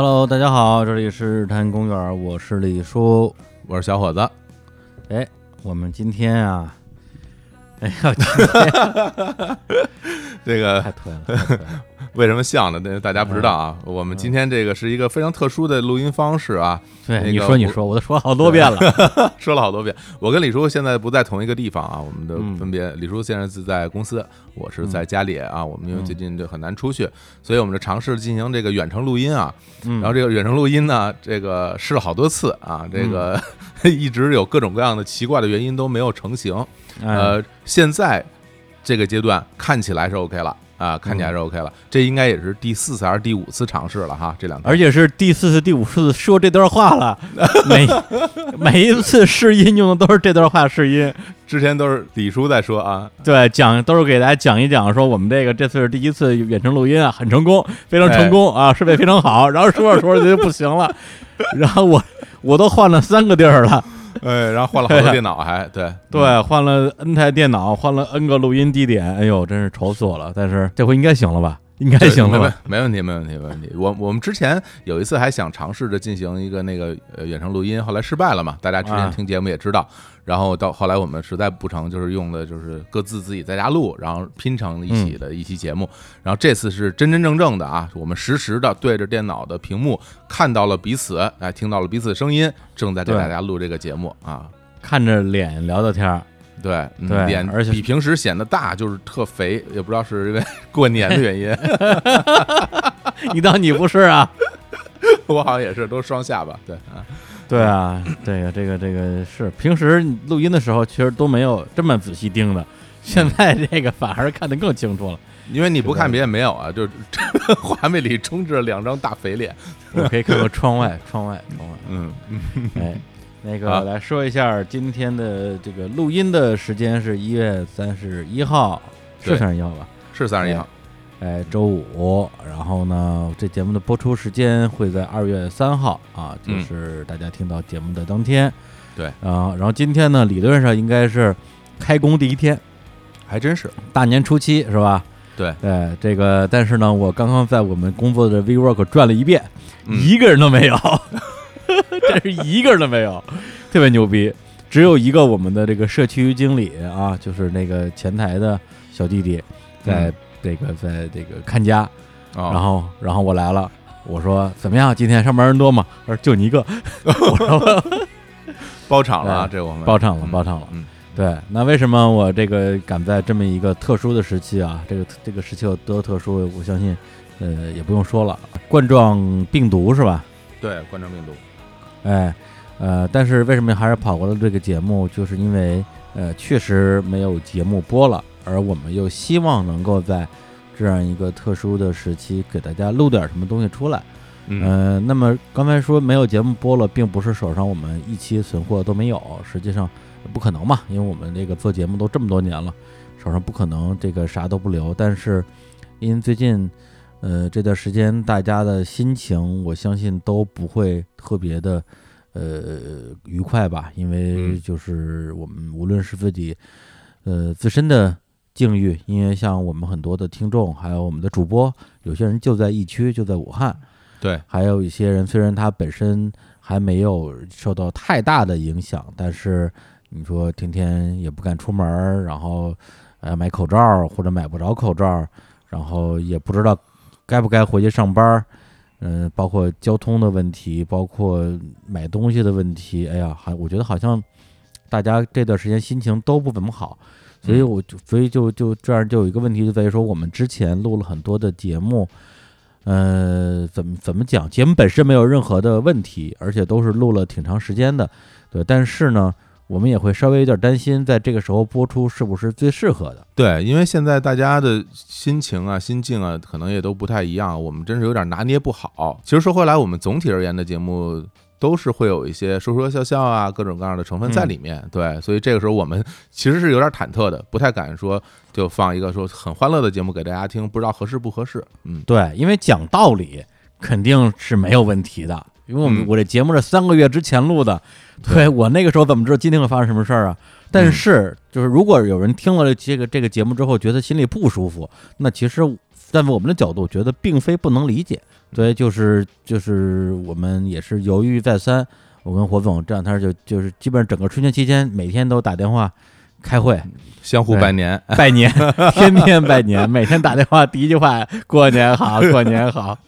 Hello，大家好，这里是日坛公园，我是李叔，我是小伙子。哎，我们今天啊，哎呀，今天这个太推了，太推了为什么像呢？那大家不知道啊。我们今天这个是一个非常特殊的录音方式啊。对，那个你说你说，我都说好多遍了。说了好多遍。我跟李叔现在不在同一个地方啊，我们的嗯分别。李叔现在是在公司，我是在家里啊。我们因为最近就很难出去，所以我们就尝试进行这个远程录音啊。嗯然后这个远程录音呢，这个试了好多次啊，这个 一直有各种各样的奇怪的原因都没有成型。哎呃，现在这个阶段看起来是 OK 了啊，看起来是 OK 了。这应该也是第四次还是第五次尝试了哈，这两天。而且是第四次、第五次说这段话了，每 每一次试音用的都是这段话试音。之前都是李叔在说啊，对，讲都是给大家讲一讲，说我们这个这次是第一次远程录音啊，很成功，非常成功啊，设备非常好。然后说着说着就不行了，然后我我都换了三个地儿了，哎，然后换了好多电脑还，对对，换了 N 台电脑，换了 N 个录音地点，哎呦，真是愁死我了。但是这回应该行了吧？应该行了吧？没问题，没问题，没问题。我我们之前有一次还想尝试着进行一个那个呃远程录音，后来失败了嘛，大家之前听节目也知道。然后到后来我们实在不成，就是用的就是各自自己在家录，然后拼成一起的一期节目。然后这次是真真正正的啊，我们实时的对着电脑的屏幕看到了彼此，哎，听到了彼此的声音，正在给大家录这个节目啊。看着脸聊聊天儿，对，嗯对脸而且比平时显得大，就是特肥，也不知道是因为 过年的原因，你当你不是啊？我好像也是都双下巴，对啊。对啊，这个这个这个是平时录音的时候其实都没有这么仔细盯的，现在这个反而看得更清楚了。因为你不看别人没有啊，就画面里充斥着两张大肥脸。我可以看看窗外，窗外，窗外。嗯，哎，那好个来说一下今天的这个录音的时间是一月三十一号，是对三十一号吧？是三十一号。哎，周五。然后呢，这节目的播出时间会在二月三号啊，就嗯是大家听到节目的当天。对啊，然后今天呢，理论上应该是开工第一天，还真是。大年初七是吧？对，对，这个，但是呢，我刚刚在我们工作的 WeWork 转了一遍，嗯一个人都没有，真是一个人都没有，特别牛逼。只有一个我们的这个社区经理啊，就是那个前台的小弟弟，在嗯这个在这个看家，哦然后然后我来了，我说怎么样？今天上班人多吗？他说就你一个，我说 包场了这我们包场了，嗯包场了。嗯，对，那为什么我这个赶在这么一个特殊的时期啊？这个这个时期有多特殊？我相信，呃，也不用说了，冠状病毒是吧？对，冠状病毒。哎，呃，但是为什么还是跑过了这个节目？就是因为呃，确实没有节目播了，而我们又希望能够在这样一个特殊的时期给大家录点什么东西出来。嗯，呃，那么刚才说没有节目播了，并不是手上我们一期存货都没有，实际上不可能嘛，因为我们这个做节目都这么多年了，手上不可能这个啥都不留。但是因为最近呃这段时间大家的心情，我相信都不会特别的呃愉快吧，因为嗯就是我们无论是自己呃自身的境遇，因为像我们很多的听众，还有我们的主播，有些人就在疫区，就在武汉。对，还有一些人虽然他本身还没有受到太大的影响，但是你说天天也不敢出门儿，然后呃买口罩或者买不着口罩，然后也不知道该不该回去上班儿，嗯、包括交通的问题，包括买东西的问题，哎呀，还我觉得好像大家这段时间心情都不怎么好。所以我就所以就就这样就有一个问题就在于说，我们之前录了很多的节目，呃，怎么怎么讲？节目本身没有任何的问题，而且都是录了挺长时间的，对。但是呢，我们也会稍微有点担心，在这个时候播出是不是最适合的？对，因为现在大家的心情啊、心境啊，可能也都不太一样，我们真是有点拿捏不好。其实说回来，我们总体而言的节目都是会有一些说说笑笑啊，各种各样的成分在里面。对，所以这个时候我们其实是有点忐忑的，不太敢说就放一个说很欢乐的节目给大家听，不知道合适不合适。嗯，对，因为讲道理肯定是没有问题的，因为我们、嗯我这节目是三个月之前录的，对我那个时候怎么知道今天会发生什么事儿啊？但是就是如果有人听了这个这个节目之后觉得心里不舒服，那其实站在我们的角度觉得并非不能理解。所以就是就是我们也是犹豫再三。我跟火总这两天就就是基本上整个春节期间每天都打电话开会，相互拜年，拜年，天天拜年，每天打电话第一句话过年好，过年好。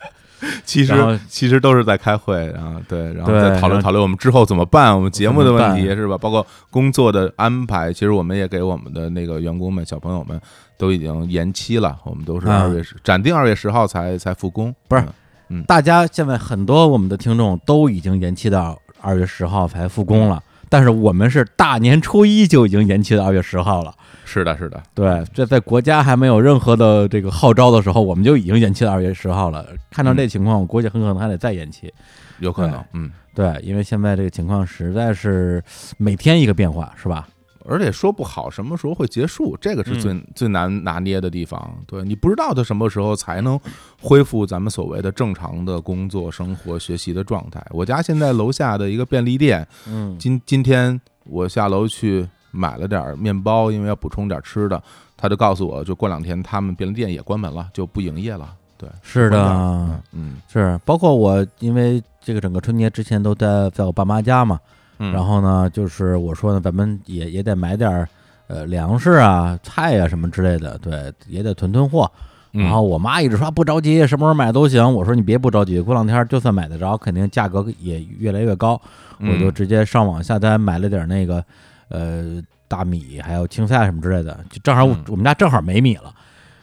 其实其实都是在开会，然后对，然后对再讨论讨论我们之后怎么办，我们节目的问题是吧？包括工作的安排，其实我们也给我们的那个员工们、小朋友们都已经延期了，我们都是啊二月十暂定二月十号才才复工，不是嗯大家现在很多我们的听众都已经延期到二月十号才复工了，但是我们是大年初一就已经延期到二月十号了。是的，是的，对，这在国家还没有任何的这个号召的时候，我们就已经延期到二月十号了。看到这情况，我估计很可能还得再延期。有可能，嗯。对，因为现在这个情况实在是每天一个变化，是吧？而且说不好什么时候会结束，这个是嗯最、最难拿捏的地方。对你不知道它什么时候才能恢复咱们所谓的正常的工作、生活、学习的状态。我家现在楼下的一个便利店，嗯，今今天我下楼去买了点面包，因为要补充点吃的，他就告诉我，就过两天他们便利店也关门了，就不营业了。对，是的了，嗯是。包括我，因为这个整个春节之前都在在我爸妈家嘛，嗯，然后呢，就是我说呢，咱们也也得买点儿呃粮食啊、菜啊什么之类的，对，也得囤囤货。嗯然后我妈一直说不着急，什么时候买都行。我说你别不着急，过两天就算买得着，肯定价格也越来越高。嗯我就直接上网下单买了点那个呃大米，还有青菜什么之类的，就正好我嗯我们家正好没米了。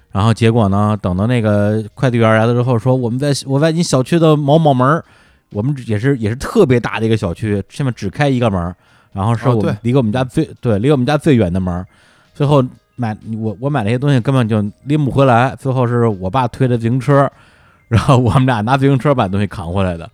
然后结果呢，等到那个快递员来了之后，说我们在我在你小区的某某门儿，我们也是也是特别大的一个小区，下面只开一个门儿，然后是我们离我们家最对离我们家最远的门儿。最后买我我买那些东西根本就拎不回来，最后是我爸推着自行车，然后我们俩拿自行车把东西扛回来的。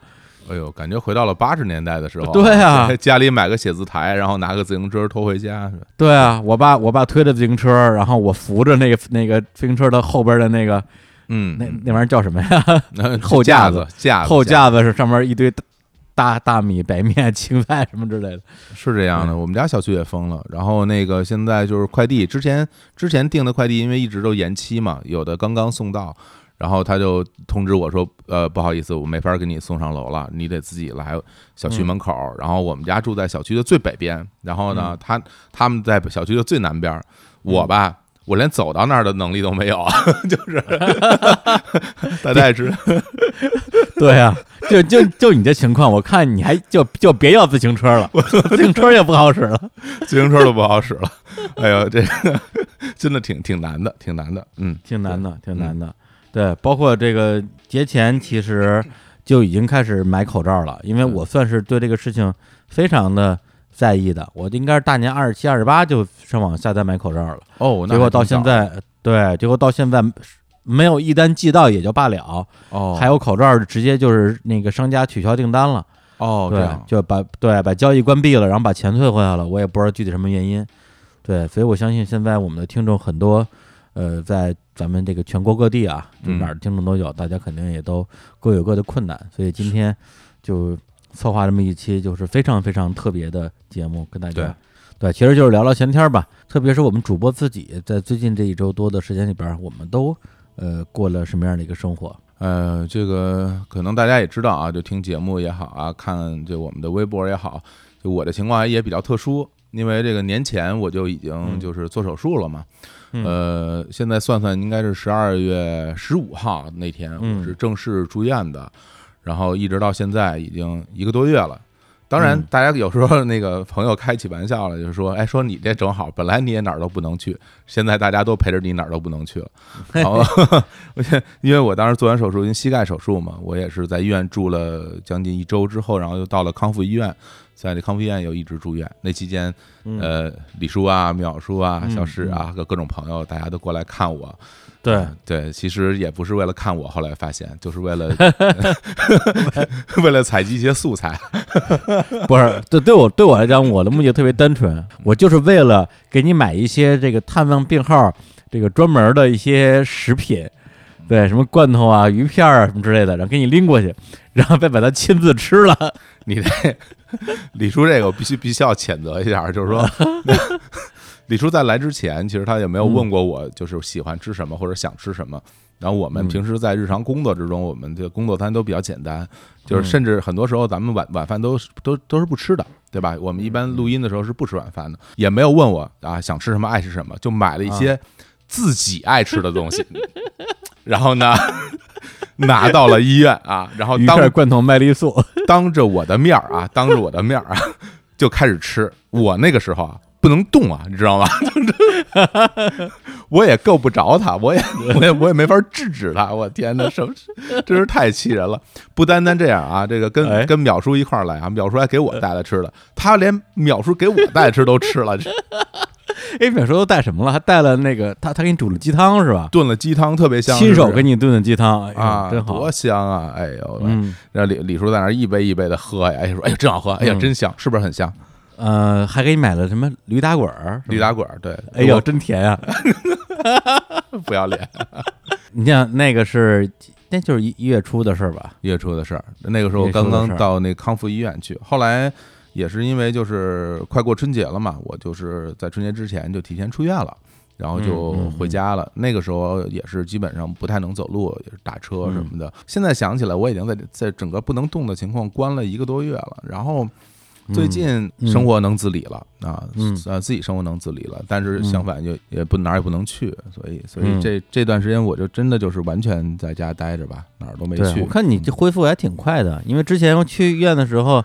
哎呦，感觉回到了八十年代的时候。对啊 家里买个写字台，然后拿个自行车拖回家。对啊，我爸我爸推着自行车，然后我扶着那个那个自行车的后边的那个嗯，那那玩意儿叫什么呀？那 后架子子架子后架子是上面一堆大大米、白面、青菜什么之类的。是这样的，我们家小区也封了，然后那个现在就是快递，之前之前订的快递因为一直都延期嘛，有的刚刚送到，然后他就通知我说，呃，不好意思，我没法给你送上楼了，你得自己来小区门口。然后我们家住在小区的最北边，然后呢，他他们在小区的最南边，我吧。我连走到那儿的能力都没有啊，就是 大家也知道，对啊，就就就你这情况，我看你还就就别要自行车了，自行车也不好使了。自行车都不好使了。哎呦，这个真的挺挺难的，挺难的。嗯，挺难的，挺难的。对，包括这个节前，其实 就已经开始买口罩了，因为我算是对这个事情非常的在意的。我应该是大年二十七、二十八就上网下单买口罩了，哦，结果到现在，对，结果到现在没有一单寄到也就罢了，哦，还有口罩直接就是那个商家取消订单了，哦，对，就把对把交易关闭了，然后把钱退回来了，我也不知道具体什么原因。对，所以我相信现在我们的听众很多，呃，在咱们这个全国各地啊，哪儿的听众都有，大家肯定也都各有各的困难，所以今天就策划这么一期就是非常非常特别的节目，跟大家对，其实就是聊聊闲天儿吧。特别是我们主播自己，在最近这一周多的时间里边儿，我们都呃过了什么样的一个生活？呃，这个可能大家也知道啊，就听节目也好啊，看就我们的微博也好，就我的情况也比较特殊，因为这个年前我就已经嗯就是做手术了嘛，嗯呃，现在算算应该是十二月十五号那天嗯我是正式住院的，然后一直到现在已经一个多月了。当然嗯，大家有时候 那个朋友开起玩笑了，就是说，哎，说你这正好，本来你也哪儿都不能去，现在大家都陪着你哪儿都不能去了。然后，因为我当时做完手术，因为膝盖手术嘛，我也是在医院住了将近一周之后，然后又到了康复医院，在那康复医院又一直住院。那期间，嗯呃，李叔啊、淼叔啊、嗯小史啊，各各种朋友，大家都过来看我。对嗯对，其实也不是为了看我，后来发现就是为了 为了采集一些素材。不是，对对我对我来讲，我的目的特别单纯，我就是为了给你买一些这个探望病号这个专门的一些食品，对，什么罐头啊、鱼片儿啊什么之类的，然后给你拎过去，然后再把它亲自吃了。你这 李叔这个我必须必须要谴责一下，就是说，李叔在来之前，其实他也没有问过我，就是喜欢吃什么或者想吃什么。然后我们嗯。平时在日常工作之中，我们的工作餐都比较简单，就是嗯。甚至很多时候咱们晚晚饭都都都是不吃的，对吧？我们一般录音的时候是不吃晚饭的，也没有问我啊想吃什么爱吃什么，就买了一些自己爱吃的东西，然后呢 拿到了医院啊，然后当鱼片罐头麦丽素，当着我的面儿啊，当着我的面儿啊，就开始吃。我那个时候啊，不能动啊，你知道吗？我也够不着他，我也我也我也没法制止他。我天哪，什么真是太气人了！不单单这样啊，这个跟、哎跟淼叔一块儿来啊，淼叔还给我带来吃的，他连淼叔给我带吃都吃了，这 哎，淼叔都带什么了？还带了那个他他给你煮了鸡汤是吧？炖了鸡汤特别香，亲手给你炖的鸡汤，啊，真好多。香啊！哎呦，嗯，然后李李叔在那儿一杯一杯的喝呀，哎说哎呀真好喝，哎呀嗯真香，是不是很香？呃，还给你买了什么驴打滚儿？驴打滚儿，对，哎呦，真甜呀！我不要脸。你像那个是，那就是一一月初的事儿吧？月初的事儿，那个时候我刚刚到那康复医院去，后来也是因为就是快过春节了嘛，我就是在春节之前就提前出院了。然后就回家了。那个时候也是基本上不太能走路，也是打车什嗯么的。现在想起来，我已经在在整个不能动的情况关了一个多月了。然后最近嗯生活能自理了、啊，嗯呃，自己生活能自理了，但是嗯相反就也不哪儿也不能去，所以所以嗯这这段时间我就真的就是完全在家待着吧，哪儿都没，去我。看你这恢复还挺快的，因为之前去医院的时候，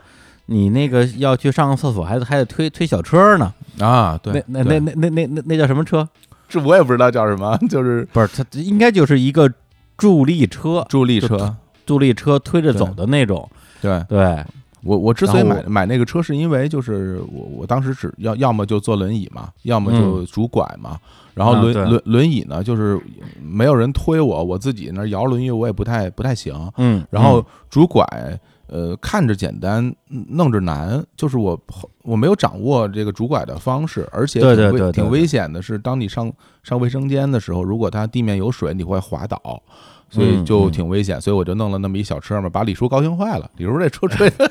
你那个要去上个厕所，还得还得推推小车呢。啊，对，那那那那那那那那叫什么车？这我也不知道叫什么，就是不是，它应该就是一个助力车，助力车。助力车推着走的那种。对对，我，我之所以买买那个车，是因为就是我我当时只要要么就坐轮椅嘛，要么就拄拐嘛。然后轮、啊轮轮椅呢，就是没有人推我，我自己那摇轮椅我也不太不太行。嗯，然后拄拐，呃，看着简单，弄着难，就是我我没有掌握这个拄拐的方式，而且挺危险的是，当你上上卫生间的时候，如果它地面有水，你会滑倒。所以嗯就嗯挺危险，所以我就弄了那么一小车嘛，把李叔高兴坏了。李叔这车吹的，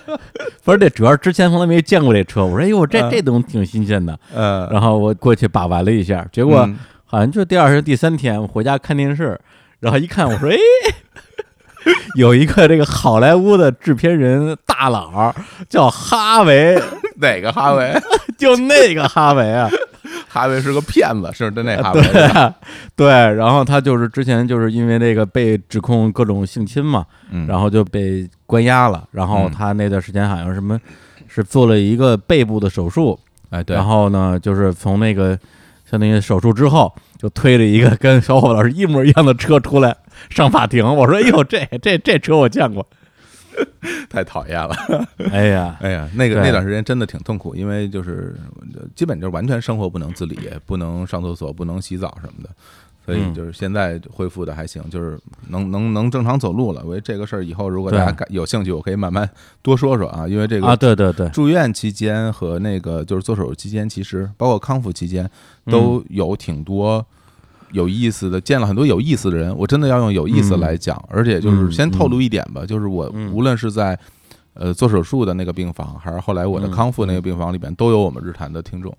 不是这主要是之前从来没见过这车，我说哎呦这嗯这东西挺新鲜的，呃，然后我过去把玩了一下，结果嗯好像就第二天第三天我回家看电视，然后一看我说哎。有一个这个好莱坞的制片人大佬叫哈维，哪个哈维？就那个哈维啊，哈维是个骗子，是的那哈维。对啊对，然后他就是之前就是因为那个被指控各种性侵嘛，嗯，然后就被关押了，然后嗯他那段时间好像什么是做了一个背部的手术，哎对，然后呢就是从那个相当于手术之后就推了一个跟小伙老师一模一样的车出来上法庭，我说哎呦这这这车我见过，太讨厌了。哎呀，哎呀，那个那段时间真的挺痛苦，因为就是基本就是完全生活不能自理，不能上厕所，不能洗澡什么的。所以嗯就是现在恢复的还行，就是能能能正常走路了。我觉得这个事儿以后如果大家感有兴趣，我可以慢慢多说说啊，因为这啊个对对对，住院期间和那个就是做手术期间，其实包括康复期间都有挺多有意思的，见了很多有意思的人。我真的要用有意思来讲，而且就是先透露一点吧，就是我嗯无论是在呃做手术的那个病房，还是后来我的嗯康复那个病房里边，都有我们日坛的听众。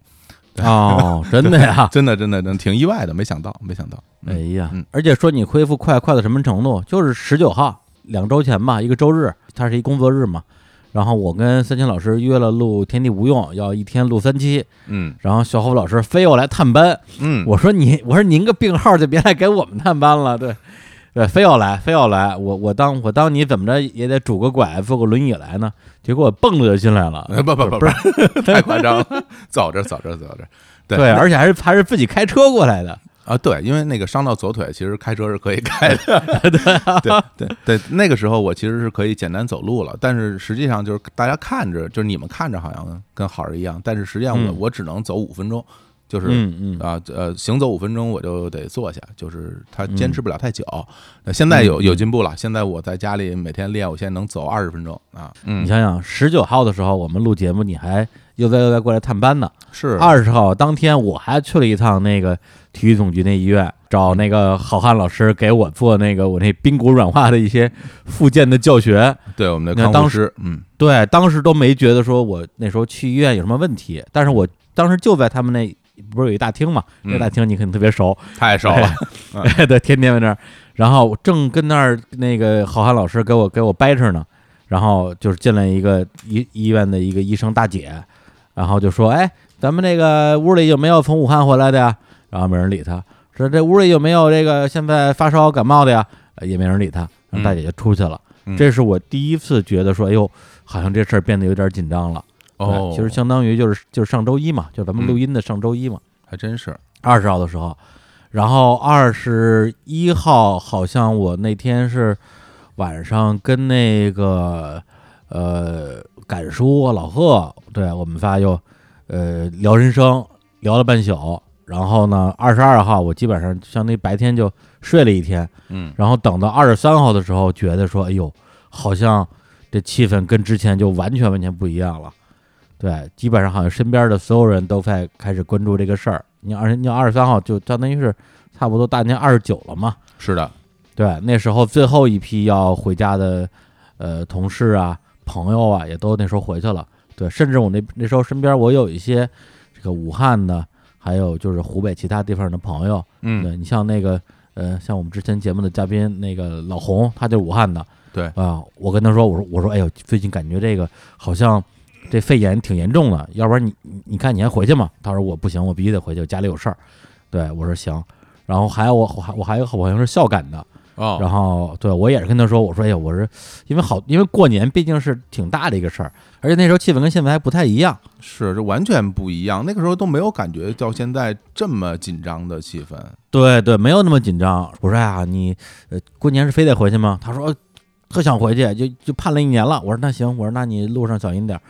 哦，真的呀。真的真的真的挺意外的，没想到没想到。哎呀嗯，而且说你恢复快快到什么程度？就是十九号，两周前吧，一个周日，它是一工作日嘛。然后我跟三清老师约了录《天地无用》，要一天录三期。嗯。然后小虎老师非要来探班，嗯，我说你，我说您个病号就别来给我们探班了，对，对，非要来，非要来，我我当我当你怎么着也得拄个拐，坐个轮椅来呢，结果我蹦着就进来了，呃不不不不是，太夸张了，走着走着走着。对。对，而且还是还是自己开车过来的，啊，对，因为那个伤到左腿，其实开车是可以开的。对对对，那个时候我其实是可以简单走路了，但是实际上就是大家看着，就是你们看着好像跟好人一样，但是实际上我、嗯我只能走五分钟，就是。嗯嗯啊，呃，行走五分钟我就得坐下，就是他嗯坚持不了太久。那现在有有进步了，现在我在家里每天练，我现在能走二十分钟啊。嗯你，想想，十九号的时候我们录节目，你还悠哉悠哉过来探班呢。是。二十号当天我还去了一趟那个体育总局那医院，找那个好汉老师给我做那个我那髌骨软化的一些复健的教学。对我们的康复师，嗯。对，当时都没觉得说我那时候去医院有什么问题，但是我当时就在他们那不是有一大厅嘛，那嗯大厅你肯定特别熟，太熟了，哎 对，天天在那儿，然后正跟那儿那个好汉老师给我给我掰扯呢，然后就是进来一个医医院的一个医生大姐，然后就说：“哎，咱们这个屋里有没有从武汉回来的呀？”然后没人理他，说：“这屋里有没有这个现在发烧感冒的呀？”呃也没人理他，然后大姐就出去了。嗯这是我第一次觉得说，哎呦，好像这事儿变得有点紧张了。哦，其实相当于就是就是上周一嘛，就咱们录音的上周一嘛。还真是，二十号的时候，然后二十一号好像我那天是晚上跟那个呃敢叔老贺，对我们仨又呃聊人生，聊了半宿。然后呢，二十二号我基本上相当于白天就睡了一天，嗯然后等到二十三号的时候，觉得说，哎呦，好像这气氛跟之前就完全完全不一样了。对，基本上好像身边的所有人都在开始关注这个事儿。你二你二十三号就相当于是差不多大年二十九了嘛。是的，对，那时候最后一批要回家的呃同事啊、朋友啊，也都那时候回去了。对，甚至我那那时候身边我有一些这个武汉的，还有就是湖北其他地方的朋友，嗯对你像那个呃，像我们之前节目的嘉宾那个老洪，他就是武汉的。对啊、我跟他说，我说我说，哎呦，最近感觉这个好像这肺炎挺严重的，要不然你你你看你还回去吗？他说我不行，我必须得回去，家里有事儿。对我说行，然后还有我我还我还有好朋友是孝感的，哦，然后对我也是跟他说，我说哎呀，我是因为好，因为过年毕竟是挺大的一个事儿，而且那时候气氛跟现在还不太一样。是这完全不一样，那个时候都没有感觉到现在这么紧张的气氛，对对，没有那么紧张。我说哎呀，你呃过年是非得回去吗？他说呃特想回去，就就盼了一年了。我说那行，我说那你路上小心点儿。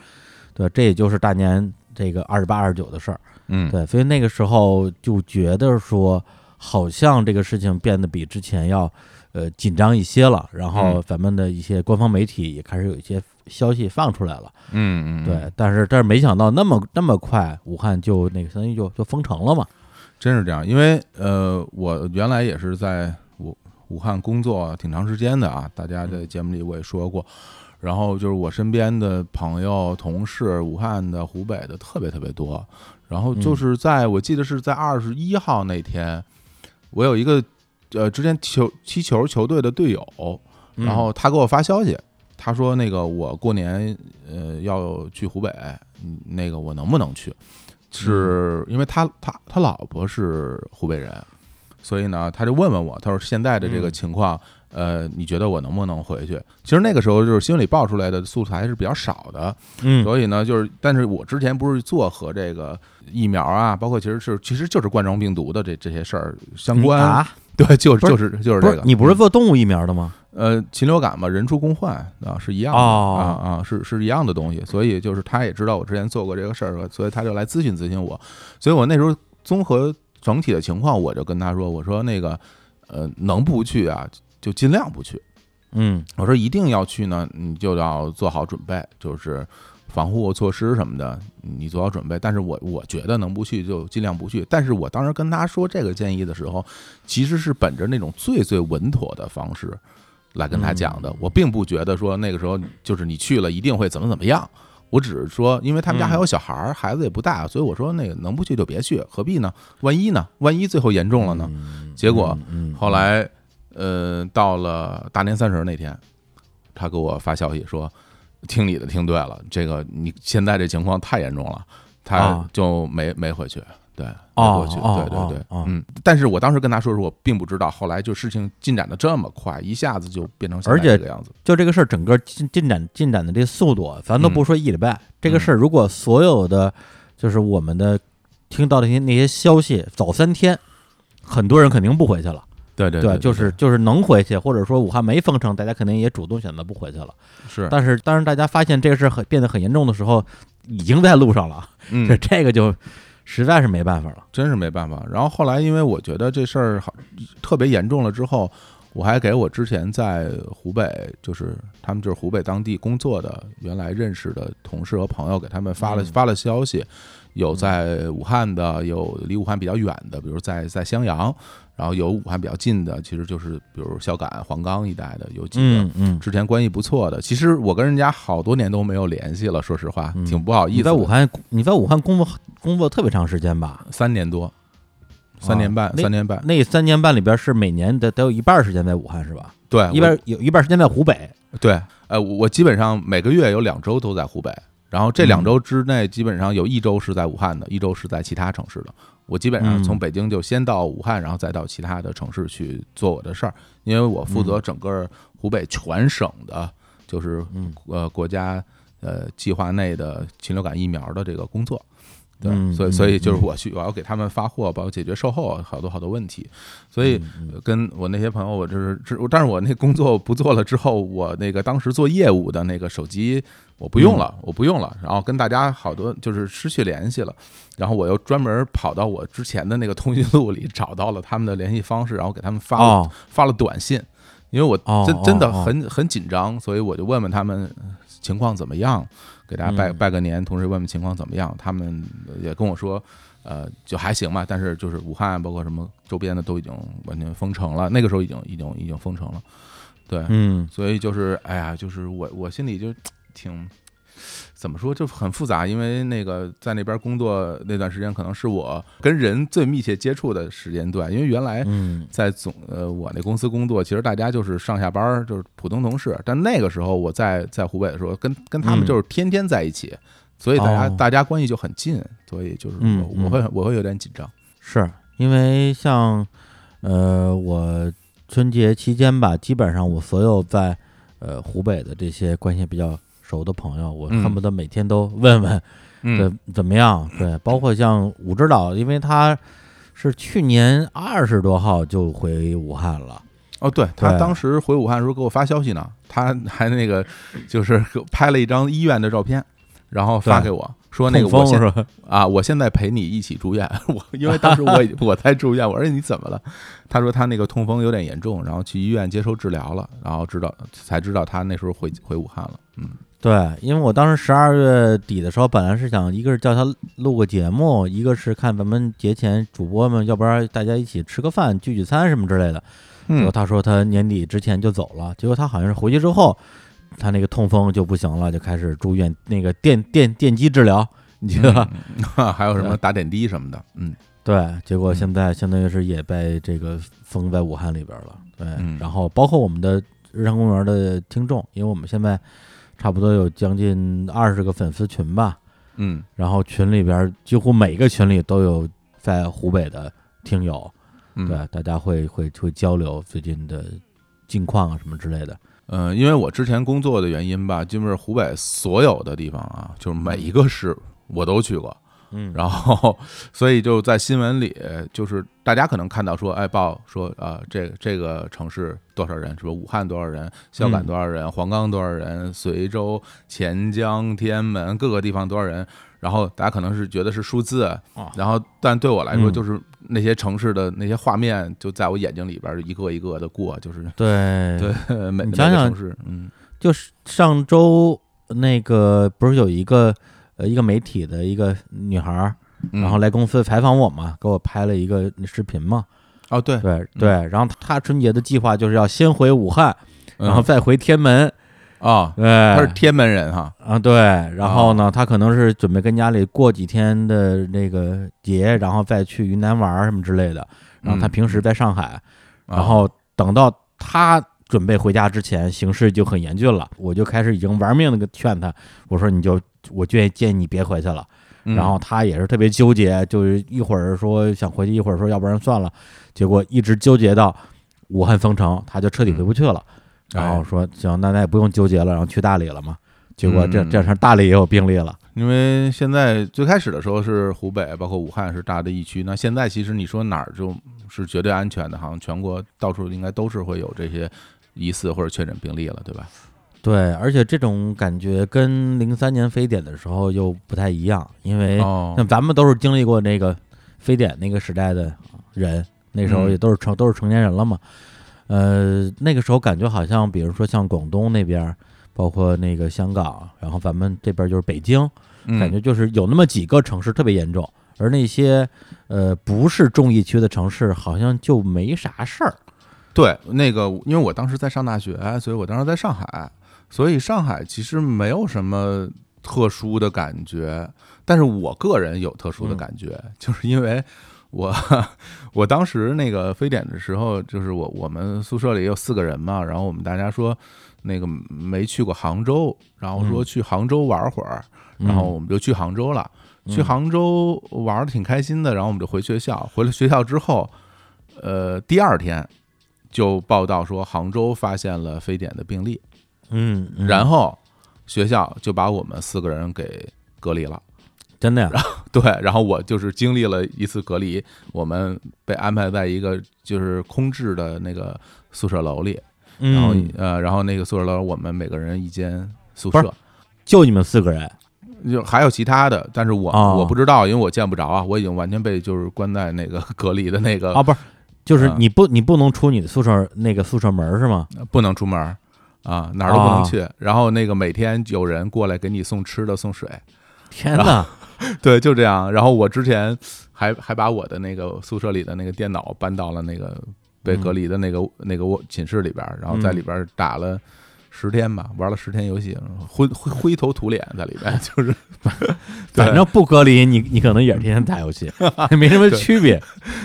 对，这也就是大年这个二十八、二十九的事儿。嗯，对，所以那个时候就觉得说，好像这个事情变得比之前要呃紧张一些了。然后嗯咱们的一些官方媒体也开始有一些消息放出来了。嗯嗯，对，但是但是没想到那么那么快，武汉就那个相当于就就封城了嘛。真是这样，因为呃，我原来也是在武武汉工作挺长时间的啊，大家在节目里我也说过。然后就是我身边的朋友、同事，武汉的、湖北的特别特别多。然后就是在我记得是在二十一号那天，我有一个呃之前球踢球球队的队友，嗯。然后他给我发消息，他说那个我过年呃要去湖北，嗯那个我能不能去？是因为他他他老婆是湖北人，所以呢他就问问我，他说现在的这个嗯。情况，呃，你觉得我能不能回去？其实那个时候就是新闻里爆出来的素材是比较少的，嗯。所以呢，就是，但是我之前不是做和这个疫苗啊，包括其实是其实就是冠状病毒的这这些事儿相关，啊，对，就是就是就是这个，你不是嗯。做动物疫苗的吗？呃禽流感嘛，人畜共患啊，是一样的、哦。啊啊，是是一样的东西，所以就是他也知道我之前做过这个事儿，所以他就来咨询咨询我，所以我那时候综合整体的情况，我就跟他说，我说那个呃能不去啊，就尽量不去。嗯。我说一定要去呢，你就要做好准备，就是防护措施什么的，你做好准备。但是我我觉得能不去就尽量不去。但是我当时跟他说这个建议的时候，其实是本着那种最最稳妥的方式来跟他讲的。我并不觉得说那个时候就是你去了一定会怎么怎么样。我只是说，因为他们家还有小孩儿，孩子也不大，所以我说那个能不去就别去，何必呢？万一呢？万一最后严重了呢？嗯结果后来，呃，到了大年三十那天，他给我发消息说：“听你的，听对了，这个你现在这情况太严重了。”他啊就没没回去，对，没哦回去，哦对对对嗯。但是我当时跟他说说，我并不知道，后来就事情进展的这么快，一下子就变成现在而且这个样子。就这个事儿整个进进展进展的这速度，咱都不说一礼拜，这嗯个事儿如果所有的就是我们的听到的那些那些消息早三天，很多人肯定不回去了。对对对，就是就是能回去，或者说武汉没封城，大家肯定也主动选择不回去了。是，但是当然大家发现这个事儿很变得很严重的时候，已经在路上了，嗯 这，这个就实在是没办法了。真是没办法。然后后来，因为我觉得这事儿好特别严重了之后，我还给我之前在湖北，就是他们就是湖北当地工作的原来认识的同事和朋友，给他们发了嗯发了消息，有在武汉的，有离武汉比较远的，比如在在襄阳，然后有武汉比较近的，其实就是比如孝感、黄冈一带的，有几个嗯嗯，之前关系不错的。其实我跟人家好多年都没有联系了，说实话，嗯挺不好意思。你在武汉，你在武汉工作工作特别长时间吧？三年多，三年半，三年半，那三年半里边是每年得得有一半时间在武汉是吧？对，一半有一半时间在湖北。对，呃，我我基本上每个月有两周都在湖北，然后这两嗯周之内基本上有一周是在武汉的，一周是在其他城市的。我基本上嗯。从北京就先到武汉，然后再到其他的城市去做我的事儿，因为我负责整个湖北全省的，就是嗯。呃国家呃计划内的禽流感疫苗的这个工作。对，所以所以就是嗯我去，我要给他们发货，包括解决售后好多好多问题，所以跟我那些朋友，我就是，只但是我那工作不做了之后，我那个当时做业务的那个手机我不用了，嗯我不用了，然后跟大家好多就是失去联系了，然后我又专门跑到我之前的那个通讯录里找到了他们的联系方式，然后给他们发了、哦发了短信，因为我哦真真的很很紧张，所以我就问问他们呃情况怎么样，给大家拜嗯拜个年，同时问问情况怎么样，他们也跟我说。呃，就还行吧，但是就是武汉，包括什么周边的都已经完全封城了。那个时候已经已经已经封城了，对，嗯所以就是哎呀，就是我我心里就挺怎么说，就很复杂，因为那个在那边工作那段时间，可能是我跟人最密切接触的时间段，因为原来嗯在总呃我那公司工作，其实大家就是上下班儿就是普通同事，但那个时候我在在湖北的时候，跟跟他们嗯就是天天在一起，所以大家、哦大家关系就很近，所以就是我会我会有点紧张。是因为像呃我春节期间吧，基本上我所有在呃湖北的这些关系比较熟的朋友，我嗯恨不得每天都问问嗯怎怎么样。对，包括像武指导，因为他是去年二十多号就回武汉了。哦，对他当时回武汉的时候给我发消息呢，他还那个就是拍了一张医院的照片，然后发给我说那个痛我？啊，我现在陪你一起住院。我因为当时我已 我在住院，我说你怎么了？他说他那个痛风有点严重，然后去医院接受治疗了，然后知道才知道他那时候回回武汉了。嗯对，因为我当时十二月底的时候，本来是想一个是叫他录个节目，一个是看咱们节前主播们，要不然大家一起吃个饭、聚聚餐什么之类的。结果嗯他说他年底之前就走了，结果他好像是回去之后，他那个痛风就不行了，就开始住院那个电电电击治疗，你记得吧？嗯 还有什么打点滴什么的。嗯对，结果嗯现在相当于是也被这个封在武汉里边了。对，嗯然后包括我们的日常公园的听众，因为我们现在差不多有将近二十个粉丝群吧，嗯然后群里边几乎每个群里都有在湖北的听友，嗯，对，大家会会会交流最近的近况啊什么之类的。嗯，因为我之前工作的原因吧，就是湖北所有的地方啊，就是每一个市我都去过。嗯。然后，所以就在新闻里，就是大家可能看到说，哎，报说啊，这个这个城市多少人，是吧武汉多少人，萧岗嗯多少人，黄冈多少人，随州、钱江、天安门各个地方多少人，然后大家可能是觉得是数字，哦然后但对我来说，嗯就是那些城市的那些画面，就在我眼睛里边一个一个的过，就是对。对每每你想想个城市，嗯。就是上周那个不是有一个呃一个媒体的一个女孩儿，嗯。然后来公司采访我嘛，给我拍了一个视频嘛。哦对，对对，然后她春节的计划就是要先回武汉，然后嗯。再回天门。啊，对，他是天门人哈，啊对，然后呢，她可能是准备跟家里过几天的那个节，然后再去云南玩儿什么之类的。然后她嗯。平时在上海，啊然后等到他准备回家之前，形势就很严峻了，我就开始已经玩命的劝他，我说你就，我建议建议你别回去了。嗯然后他也是特别纠结，就是一会儿说想回去，一会儿说要不然算了，结果一直纠结到武汉封城，他就彻底回不去了。哎然后说行，那那也不用纠结了，然后去大理了嘛。结果这嗯这事儿大理也有病例了。因为现在最开始的时候是湖北，包括武汉是大的疫区。那现在其实你说哪儿就是绝对安全的，好像全国到处应该都是会有这些疑似或者确诊病例了，对吧？对，而且这种感觉跟零三年非典的时候又不太一样，因为哦像咱们都是经历过那个非典那个时代的人，那时候嗯也都是成都是成年人了嘛。呃，那个时候感觉好像，比如说像广东那边儿，包括那个香港，然后咱们这边就是北京，嗯感觉就是有那么几个城市特别严重，而那些呃不是重疫区的城市好像就没啥事儿。对，那个因为我当时在上大学，所以我当时在上海，所以上海其实没有什么特殊的感觉，但是我个人有特殊的感觉，就是因为我 我当时那个非典的时候，就是我我们宿舍里有四个人嘛，然后我们大家说那个没去过杭州，然后说去杭州玩会儿，然后我们就去杭州了。去杭州玩的挺开心的，然后我们就回学校。回了学校之后，呃，第二天就报道说杭州发现了非典的病例，嗯，嗯。然后学校就把我们四个人给隔离了。真的呀，对，然后我就是经历了一次隔离，我们被安排在一个就是空置的那个宿舍楼里，然后嗯，呃，然后那个宿舍楼我们每个人一间宿舍，就你们四个人，就还有其他的，但是我、哦。我不知道，因为我见不着啊，我已经完全被就是关在那个隔离的那个啊，不是，就是嗯你不你不能出你的宿舍那个宿舍门儿是吗？不能出门儿啊，哪儿都不能哦去。然后那个每天有人过来给你送吃的、送水，天哪，对，就这样。然后我之前还还把我的那个宿舍里的那个电脑搬到了那个被隔离的那个、那个卧寝室里边儿，然后在里边儿打了。十天吧，玩了十天游戏，灰灰灰头土脸在里边，就是，反正不隔离，你你可能也是天天打游戏，没什么区别。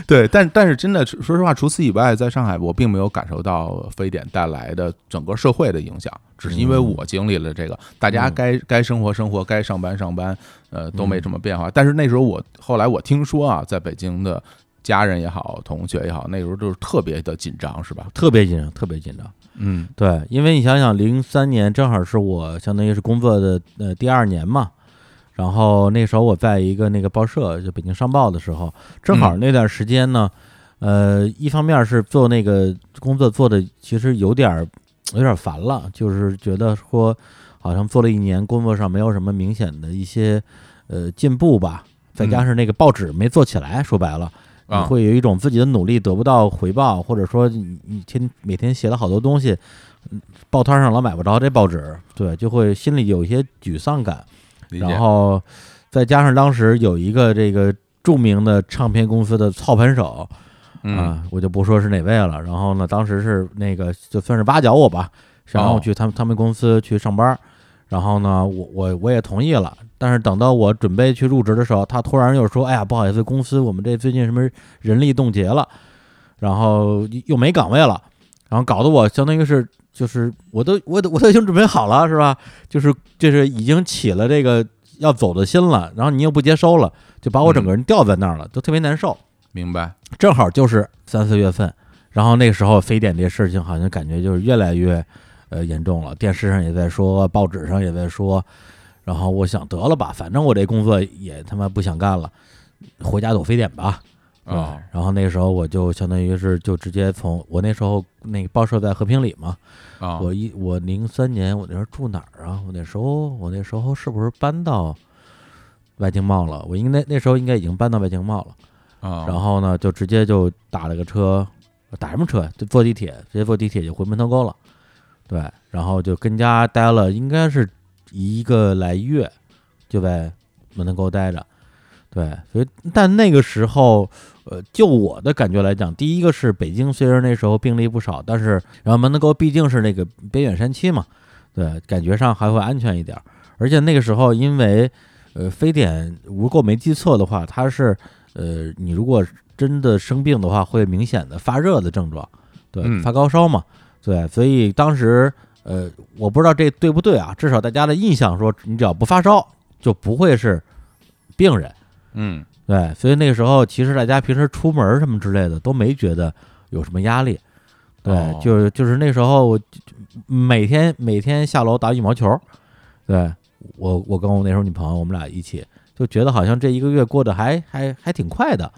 对，但但是真的，说实话，除此以外，在上海我并没有感受到非典带来的整个社会的影响，只是因为我经历了这个，大家该该生活生活，该上班上班，呃，都没什么变化。但是那时候我后来我听说啊，在北京的家人也好，同学也好，那时候就是特别的紧张，是吧？特别紧张，特别紧张。嗯对，因为你想想，零三年正好是我相当于是工作的呃第二年嘛，然后那时候我在一个那个报社，就北京商报的时候，正好那段时间呢，呃，一方面是做那个工作做的其实有点儿有点儿烦了，就是觉得说好像做了一年，工作上没有什么明显的一些呃进步吧，再加上那个报纸没做起来，说白了。你啊，会有一种自己的努力得不到回报，或者说你你天每天写了好多东西，嗯报摊上老买不着这报纸，对，就会心里有一些沮丧感。然后再加上当时有一个这个著名的唱片公司的操盘手嗯啊，我就不说是哪位了。然后呢，当时是那个就算是挖角我吧，想让我哦去他们他们公司去上班。然后呢，我我我也同意了，但是等到我准备去入职的时候，他突然又说：“哎呀，不好意思，公司我们这最近什么人力冻结了，然后又没岗位了，然后搞得我相当于是就是我都我都我都已经准备好了，是吧？就是就是已经起了这个要走的心了，然后你又不接收了，就把我整个人吊在那儿了，都特别难受。明白，正好就是三四月份，然后那个时候非典这事情好像感觉就是越来越呃严重了，电视上也在说，报纸上也在说，然后我想得了吧，反正我这工作也他妈不想干了，回家躲非典吧。啊哦，然后那时候我就相当于是就直接从我那时候那个报社在和平里嘛，啊，我一我零三年我那时候住哪儿啊？我那时候我那时候是不是搬到外经贸了？我应该那时候应该已经搬到外经贸了。啊，然后呢，就直接就打了个车，打什么车？就坐地铁，直接坐地铁就回门头沟了。对，然后就跟家待了，应该是一个来月，就在门头沟待着。对，所以但那个时候，呃，就我的感觉来讲，第一个是北京虽然那时候病例不少，但是然后门头沟毕竟是那个边远山区嘛，对，感觉上还会安全一点儿。而且那个时候，因为呃，非典如果没记错的话，它是呃，你如果真的生病的话，会明显的发热的症状，对，嗯发高烧嘛，对，所以当时呃，我不知道这对不对啊，至少大家的印象说，你只要不发烧，就不会是病人，嗯。对，所以那个时候其实大家平时出门儿什么之类的都没觉得有什么压力，对，哦。就是就是那时候我每天每天下楼打羽毛球，对我我跟我那时候女朋友我们俩一起就觉得好像这一个月过得还还还挺快的，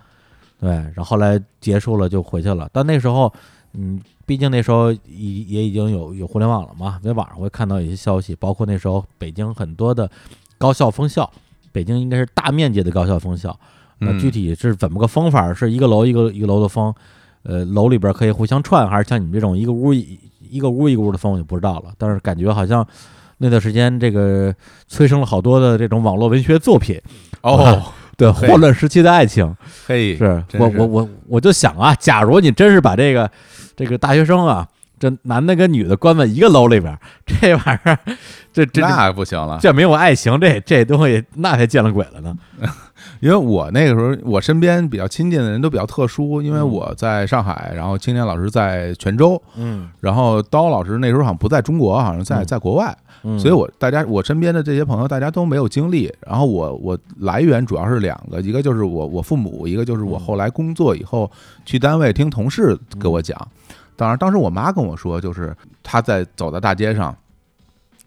对，然后后来结束了就回去了，但那时候嗯，毕竟那时候已也已经有有互联网了嘛，在网上会看到一些消息，包括那时候北京很多的高校封校，北京应该是大面积的高校封校。那嗯具体是怎么个封法？是一个楼一个一个楼的封，呃楼里边可以互相串，还是像你们这种一个屋一一个屋一个屋的封，我就不知道了。但是感觉好像那段时间这个催生了好多的这种网络文学作品，哦，对嘿混乱时期的爱情。嘿，是是我我我我就想啊，假如你真是把这个这个大学生啊，这男的跟女的关在一个楼里边儿，这玩意儿，这这这那不行了，这没有爱情，这这东西那才见了鬼了呢。因为我那个时候我身边比较亲近的人都比较特殊，因为嗯我在上海，然后青年老师在泉州，嗯然后刀老师那时候好像不在中国，好像在嗯在国外，嗯，所以我大家我身边的这些朋友大家都没有经历，然后我我来源主要是两个，一个就是我我父母，一个就是我嗯后来工作以后去单位听同事给我讲，当然当时我妈跟我说，就是她在走在大街上，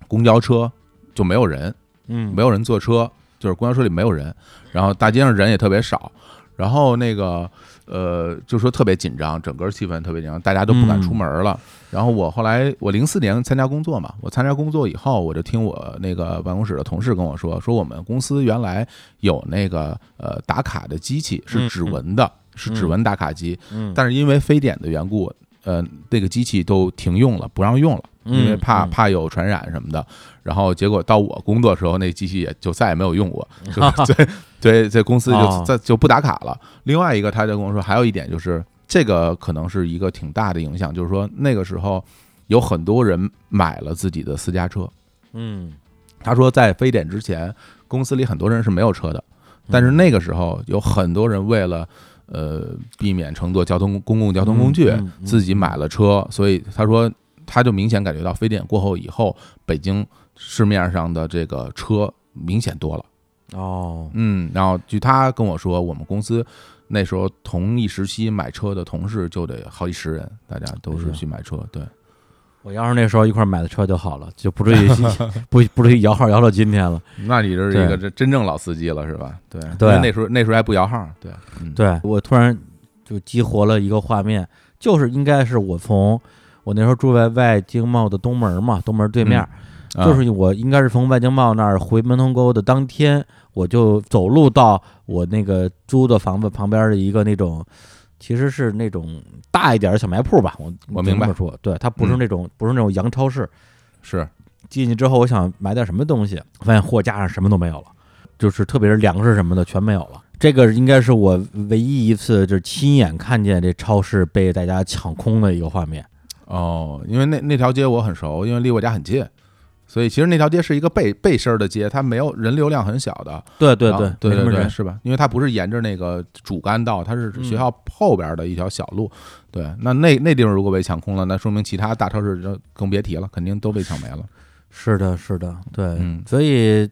公交车就没有人，嗯没有人坐车，就是公交车里没有人，然后大街上人也特别少，然后那个呃，就说特别紧张，整个气氛特别紧张，大家都不敢出门了。然后我后来我零四年参加工作嘛，我参加工作以后，我就听我那个办公室的同事跟我说，说我们公司原来有那个呃打卡的机器是指纹的，是指纹打卡机，嗯，但是因为非典的缘故，呃，那个机器都停用了，不让用了，因为怕怕有传染什么的。然后结果到我工作的时候，那机器也就再也没有用过，就对对，这公司就哦再就不打卡了。另外一个，他就跟我说，还有一点就是，这个可能是一个挺大的影响，就是说那个时候有很多人买了自己的私家车。嗯，他说，在非典之前，公司里很多人是没有车的，但是那个时候有很多人为了呃避免乘坐交通公共交通工具嗯嗯，嗯自己买了车，所以他说他就明显感觉到非典过后以后，北京市面上的这个车明显多了。哦，嗯，然后据他跟我说，我们公司那时候同一时期买车的同事就得好几十人，大家都是去买车。对，我要是那时候一块儿买的车就好了，就不至于 不不至于摇号摇到今天了。那你这是一个这真真正老司机了，是吧？对，对那时候那时候还不摇号。对，嗯，对我突然就激活了一个画面，就是应该是我从我那时候住在外经贸的东门嘛，东门对面，啊就是我应该是从外经贸那儿回门头沟的当天，我就走路到我那个租的房子旁边的一个那种，其实是那种大一点的小卖铺吧，我我明白这么说，对，它不是嗯那种、不是那种洋超市。是进去之后，我想买点什么东西，发现货架上什么都没有了，就是特别是粮食什么的全没有了。这个应该是我唯一一次就是亲眼看见这超市被大家抢空的一个画面。哦，因为那那条街我很熟，因为离我家很近，所以其实那条街是一个背背身儿的街，它没有人流量很小的。对对对对对对，没什么人。是吧？因为它不是沿着那个主干道，它是学校后边的一条小路。对，那那那地方如果被抢空了，那说明其他大超市就更别提了，肯定都被抢没了。是的，是的，对，嗯所以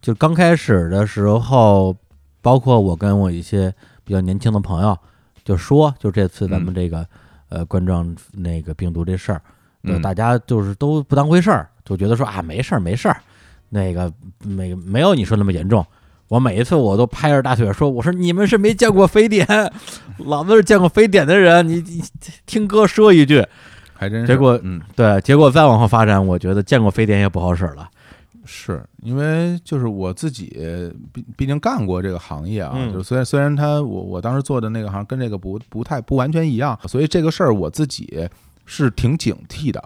就刚开始的时候，包括我跟我一些比较年轻的朋友就说，就这次咱们这个、呃冠状那个病毒这事儿，对，嗯大家就是都不当回事儿，就觉得说啊没事儿没事儿，那个没没有你说那么严重。我每一次我都拍着大腿说：“我说你们是没见过非典，老子是见过非典的人。你你听哥说一句，还真是。结果嗯，对，结果再往后发展，我觉得见过非典也不好使了。是因为就是我自己毕毕竟干过这个行业啊，嗯就虽然虽然他我我当时做的那个行跟这个不不太不完全一样，所以这个事儿我自己是挺警惕的。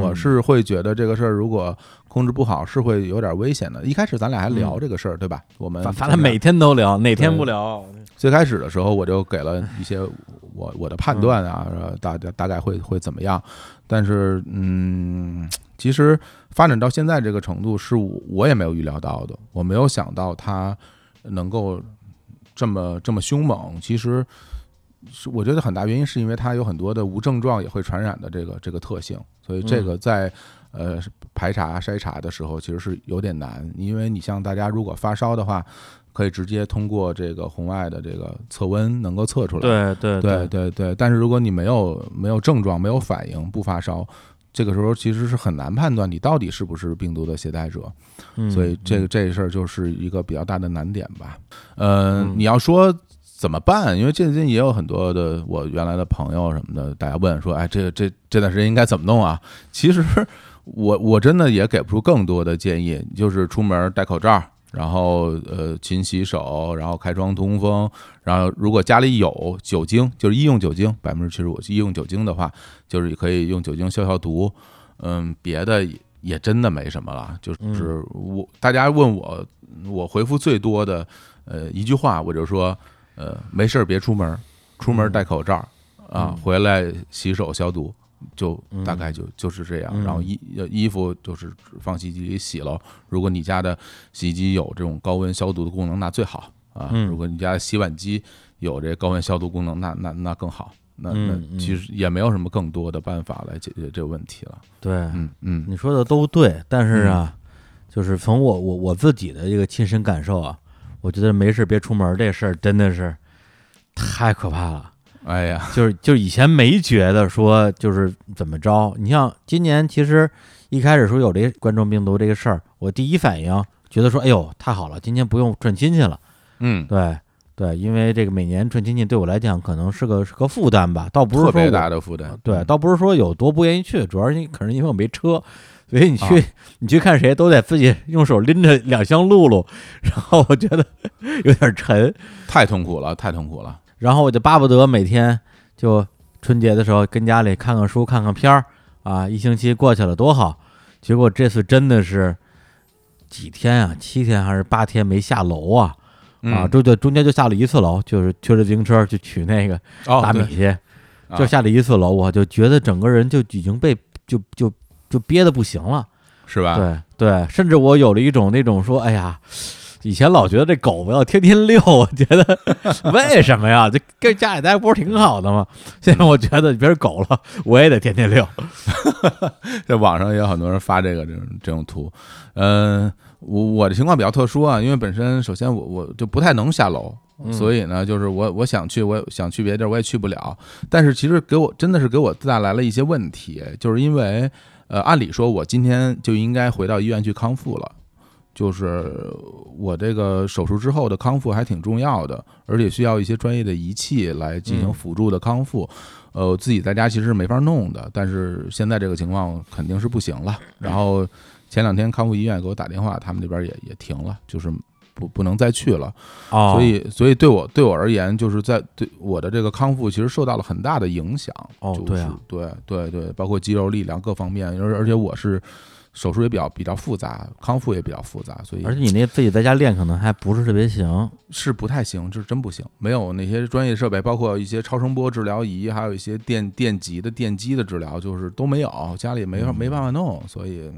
我是会觉得这个事儿如果控制不好是会有点危险的。一开始咱俩还聊嗯这个事儿，对吧？我们反反正每天都聊，哪天不聊？最开始的时候，我就给了一些我我的判断啊，呃大大大概会会怎么样。但是，嗯，其实发展到现在这个程度，是我我也没有预料到的。我没有想到它能够这么这么凶猛。其实，是我觉得很大原因是因为它有很多的无症状也会传染的这个这个特性，所以这个在呃排查筛查的时候其实是有点难。因为你像大家如果发烧的话，可以直接通过这个红外的这个测温能够测出来。对对对对对，但是如果你没有没有症状、没有反应、不发烧，这个时候其实是很难判断你到底是不是病毒的携带者。嗯所以这个这事儿就是一个比较大的难点吧。呃，嗯你要说怎么办？因为最近也有很多的我原来的朋友什么的，大家问说，哎，这个这这段时间应该怎么弄啊？其实我我真的也给不出更多的建议，就是出门戴口罩，然后呃勤洗手，然后开窗通风，然后如果家里有酒精，就是医用酒精，百分之七十五医用酒精的话，就是可以用酒精消消毒。嗯，别的也真的没什么了，就是我大家问我，我回复最多的呃一句话，我就说呃没事儿别出门，出门戴口罩啊，回来洗手消毒。就大概就就是这样，然后衣衣服就是放洗衣机里洗了。如果你家的洗衣机有这种高温消毒的功能，那最好啊。如果你家的洗碗机有这高温消毒功能，那那那更好。那那其实也没有什么更多的办法来解决这个问题了。对，嗯嗯，你说的都对，但是啊，就是从我我我自己的一个亲身感受啊，我觉得没事别出门这事儿真的是太可怕了。哎呀，就是就是以前没觉得说就是怎么着，你像今年其实一开始说有这冠状病毒这个事儿，我第一反应觉得说，哎呦太好了，今年不用串亲戚了。嗯，对对，因为这个每年串亲戚对我来讲可能是个是个负担吧，倒不是说特别大的负担。对，倒不是说有多不愿意去，主要是可能因为我没车，所以你去你去看谁都得自己用手拎着两箱露露，然后我觉得有点沉，太痛苦了，太痛苦了。然后我就巴不得每天就春节的时候跟家里看看书、看看片儿啊，一星期过去了多好。结果这次真的是几天啊，七天还是八天没下楼啊？啊，中间中间就下了一次楼，就是推着自行车去取那个大米去，就下了一次楼，我就觉得整个人就已经被就就就憋得不行了，是吧？对对，甚至我有了一种那种说，哎呀。以前老觉得这狗要天天遛，我觉得 为什么呀？这跟家里待不是挺好的吗？现在我觉得别人狗了，我也得天天遛。在网上也有很多人发这个这种这种图。嗯，我我的情况比较特殊啊，因为本身首先我我就不太能下楼，所以呢，就是我我想去，我想去别地儿，我也去不了。但是其实给我真的是给我带来了一些问题，就是因为呃，按理说我今天就应该回到医院去康复了。就是我这个手术之后的康复还挺重要的，而且需要一些专业的仪器来进行辅助的康复。呃，自己在家其实是没法弄的，但是现在这个情况肯定是不行了。然后前两天康复医院给我打电话，他们那边也也停了，就是不不能再去了。所以所以对我对我而言，就是在对我的这个康复其实受到了很大的影响。哦，对啊，对对对，包括肌肉力量各方面，而而且我是。手术也比较比较复杂，康复也比较复杂，所以而且你那自己在家练可能还不是特别行，是不太行，这是真不行。没有那些专业设备，包括一些超声波治疗仪，还有一些电电极的电击的治疗，就是都没有，家里没法没办法弄，所以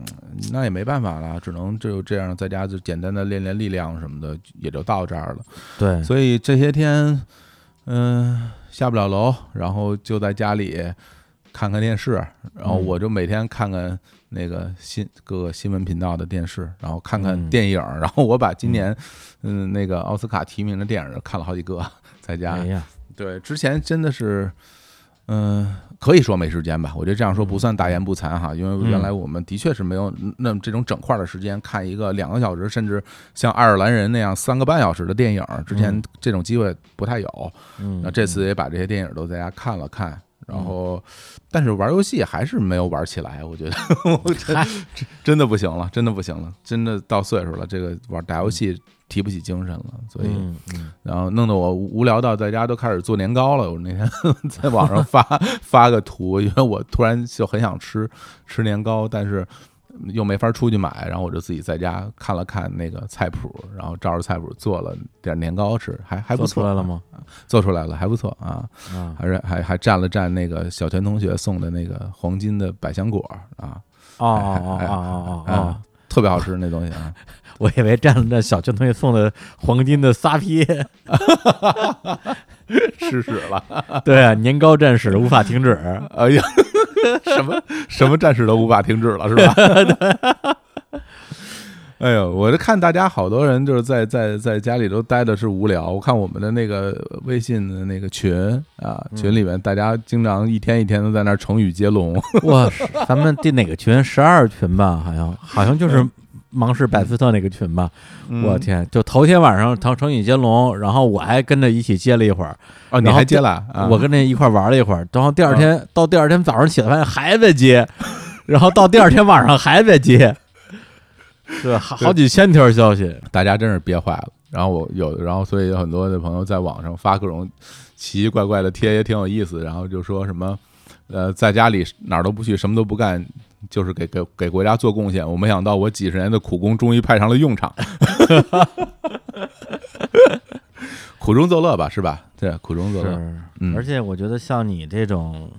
那也没办法了，只能就这样在家就简单的练练力量什么的，也就到这儿了。对，所以这些天嗯下不了楼，然后就在家里看看电视，然后我就每天看看。那个新各个新闻频道的电视，然后看看电影，然后我把今年嗯那个奥斯卡提名的电影看了好几个，在家。对，之前真的是嗯可以说没时间吧，我觉得这样说不算大言不惭哈，因为原来我们的确是没有那这种整块的时间看一个两个小时，甚至像爱尔兰人那样三个半小时的电影，之前这种机会不太有。嗯，那这次也把这些电影都在家看了看。然后，但是玩游戏还是没有玩起来，我觉得，真真的不行了，真的不行了，真的到岁数了，这个玩打游戏提不起精神了，所以，然后弄得我无聊到在家都开始做年糕了。我那天 在网上发发个图，因为我突然就很想吃吃年糕，但是。又没法出去买，然后我就自己在家看了看那个菜谱，然后照着菜谱做了点年糕吃，还还不错。做出来了吗？做出来了，还不错啊。还是还还蘸了蘸那个小泉同学送的那个黄金的百香果啊。哦 哦哦哦哦哦，特别好吃那东西啊！我以为蘸了蘸小泉同学送的黄金的撒撇。吃屎了！对啊，年糕战士无法停止。哎呀，什么什么战士都无法停止了，是吧？哎呦，我就看大家好多人就是在在在家里都待的是无聊。我看我们的那个微信的那个群啊，群里面大家经常一天一天的在那成语接龙。哇，咱们第哪个群？十二群吧，好像好像就是。芒市百斯特那个群吧，我天，就头天晚上成成语接龙，然后我还跟着一起接了一会儿，哦，你还接了，我跟着一块玩了一会儿，然后第二天到第二天早上起来发现还在接，然后到第二天晚上还在接，对，好好几千条消息，大家真是憋坏了。然后我有，然后所以有很多的朋友在网上发各种奇奇怪怪的贴，也挺有意思。然后就说什么，呃，在家里哪儿都不去，什么都不干，就是给给给国家做贡献。我没想到我几十年的苦功终于派上了用场，苦中作乐吧，是吧？对，苦中作乐。嗯而且我觉得像你这种，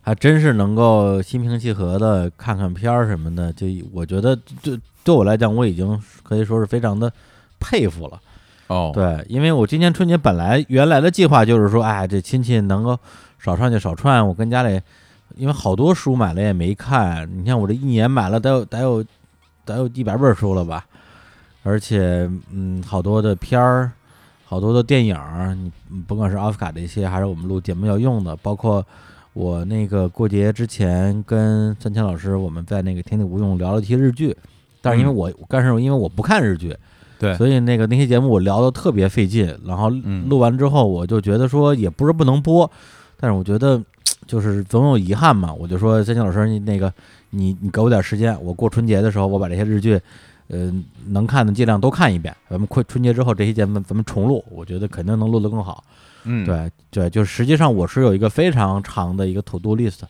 还真是能够心平气和的看看片儿什么的，就我觉得对对我来讲，我已经可以说是非常的佩服了。哦，对，因为我今年春节本来原来的计划就是说，哎，这亲戚能够少串就少串，我跟家里，因为好多书买了也没看，你看我这一年买了得有得有得有一百本书了吧，而且嗯，好多的片儿，好多的电影儿，你甭管是奥斯卡这些，还是我们录节目要用的，包括我那个过节之前跟三千老师我们在那个天地无用聊了一期日剧，但是因为嗯。我，但是因为我不看日剧。对，所以那个那些节目我聊的特别费劲，然后嗯。录完之后我就觉得说也不是不能播，但是我觉得 就是总有遗憾嘛，我就说三星老师你那个你你给我点时间，我过春节的时候我把这些日剧，呃能看的尽量都看一遍，咱们快春节之后这些节目咱们重录，我觉得肯定能录得更好。嗯，对对，就实际上我是有一个非常长的一个 to do list，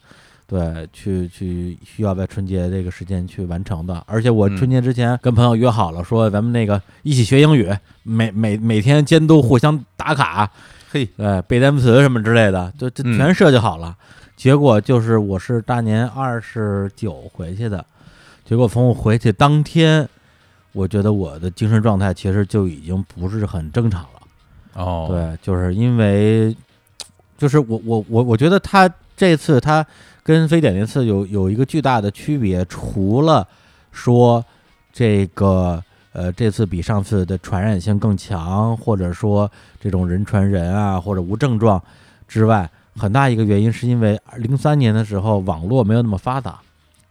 对，去去需要在春节这个时间去完成的。而且我嗯春节之前跟朋友约好了，说咱们那个一起学英语，每每每天监督互相打卡，嘿，对，背单词什么之类的，就这嗯全设计好了。结果就是我是大年二十九回去的，结果从我回去当天，我觉得我的精神状态其实就已经不是很正常了。哦，，对，就是因为，就是我我我我觉得他这次他跟非典那次有有一个巨大的区别，除了说这个呃这次比上次的传染性更强，或者说这种人传人啊或者无症状之外，很大一个原因是因为零三年的时候网络没有那么发达，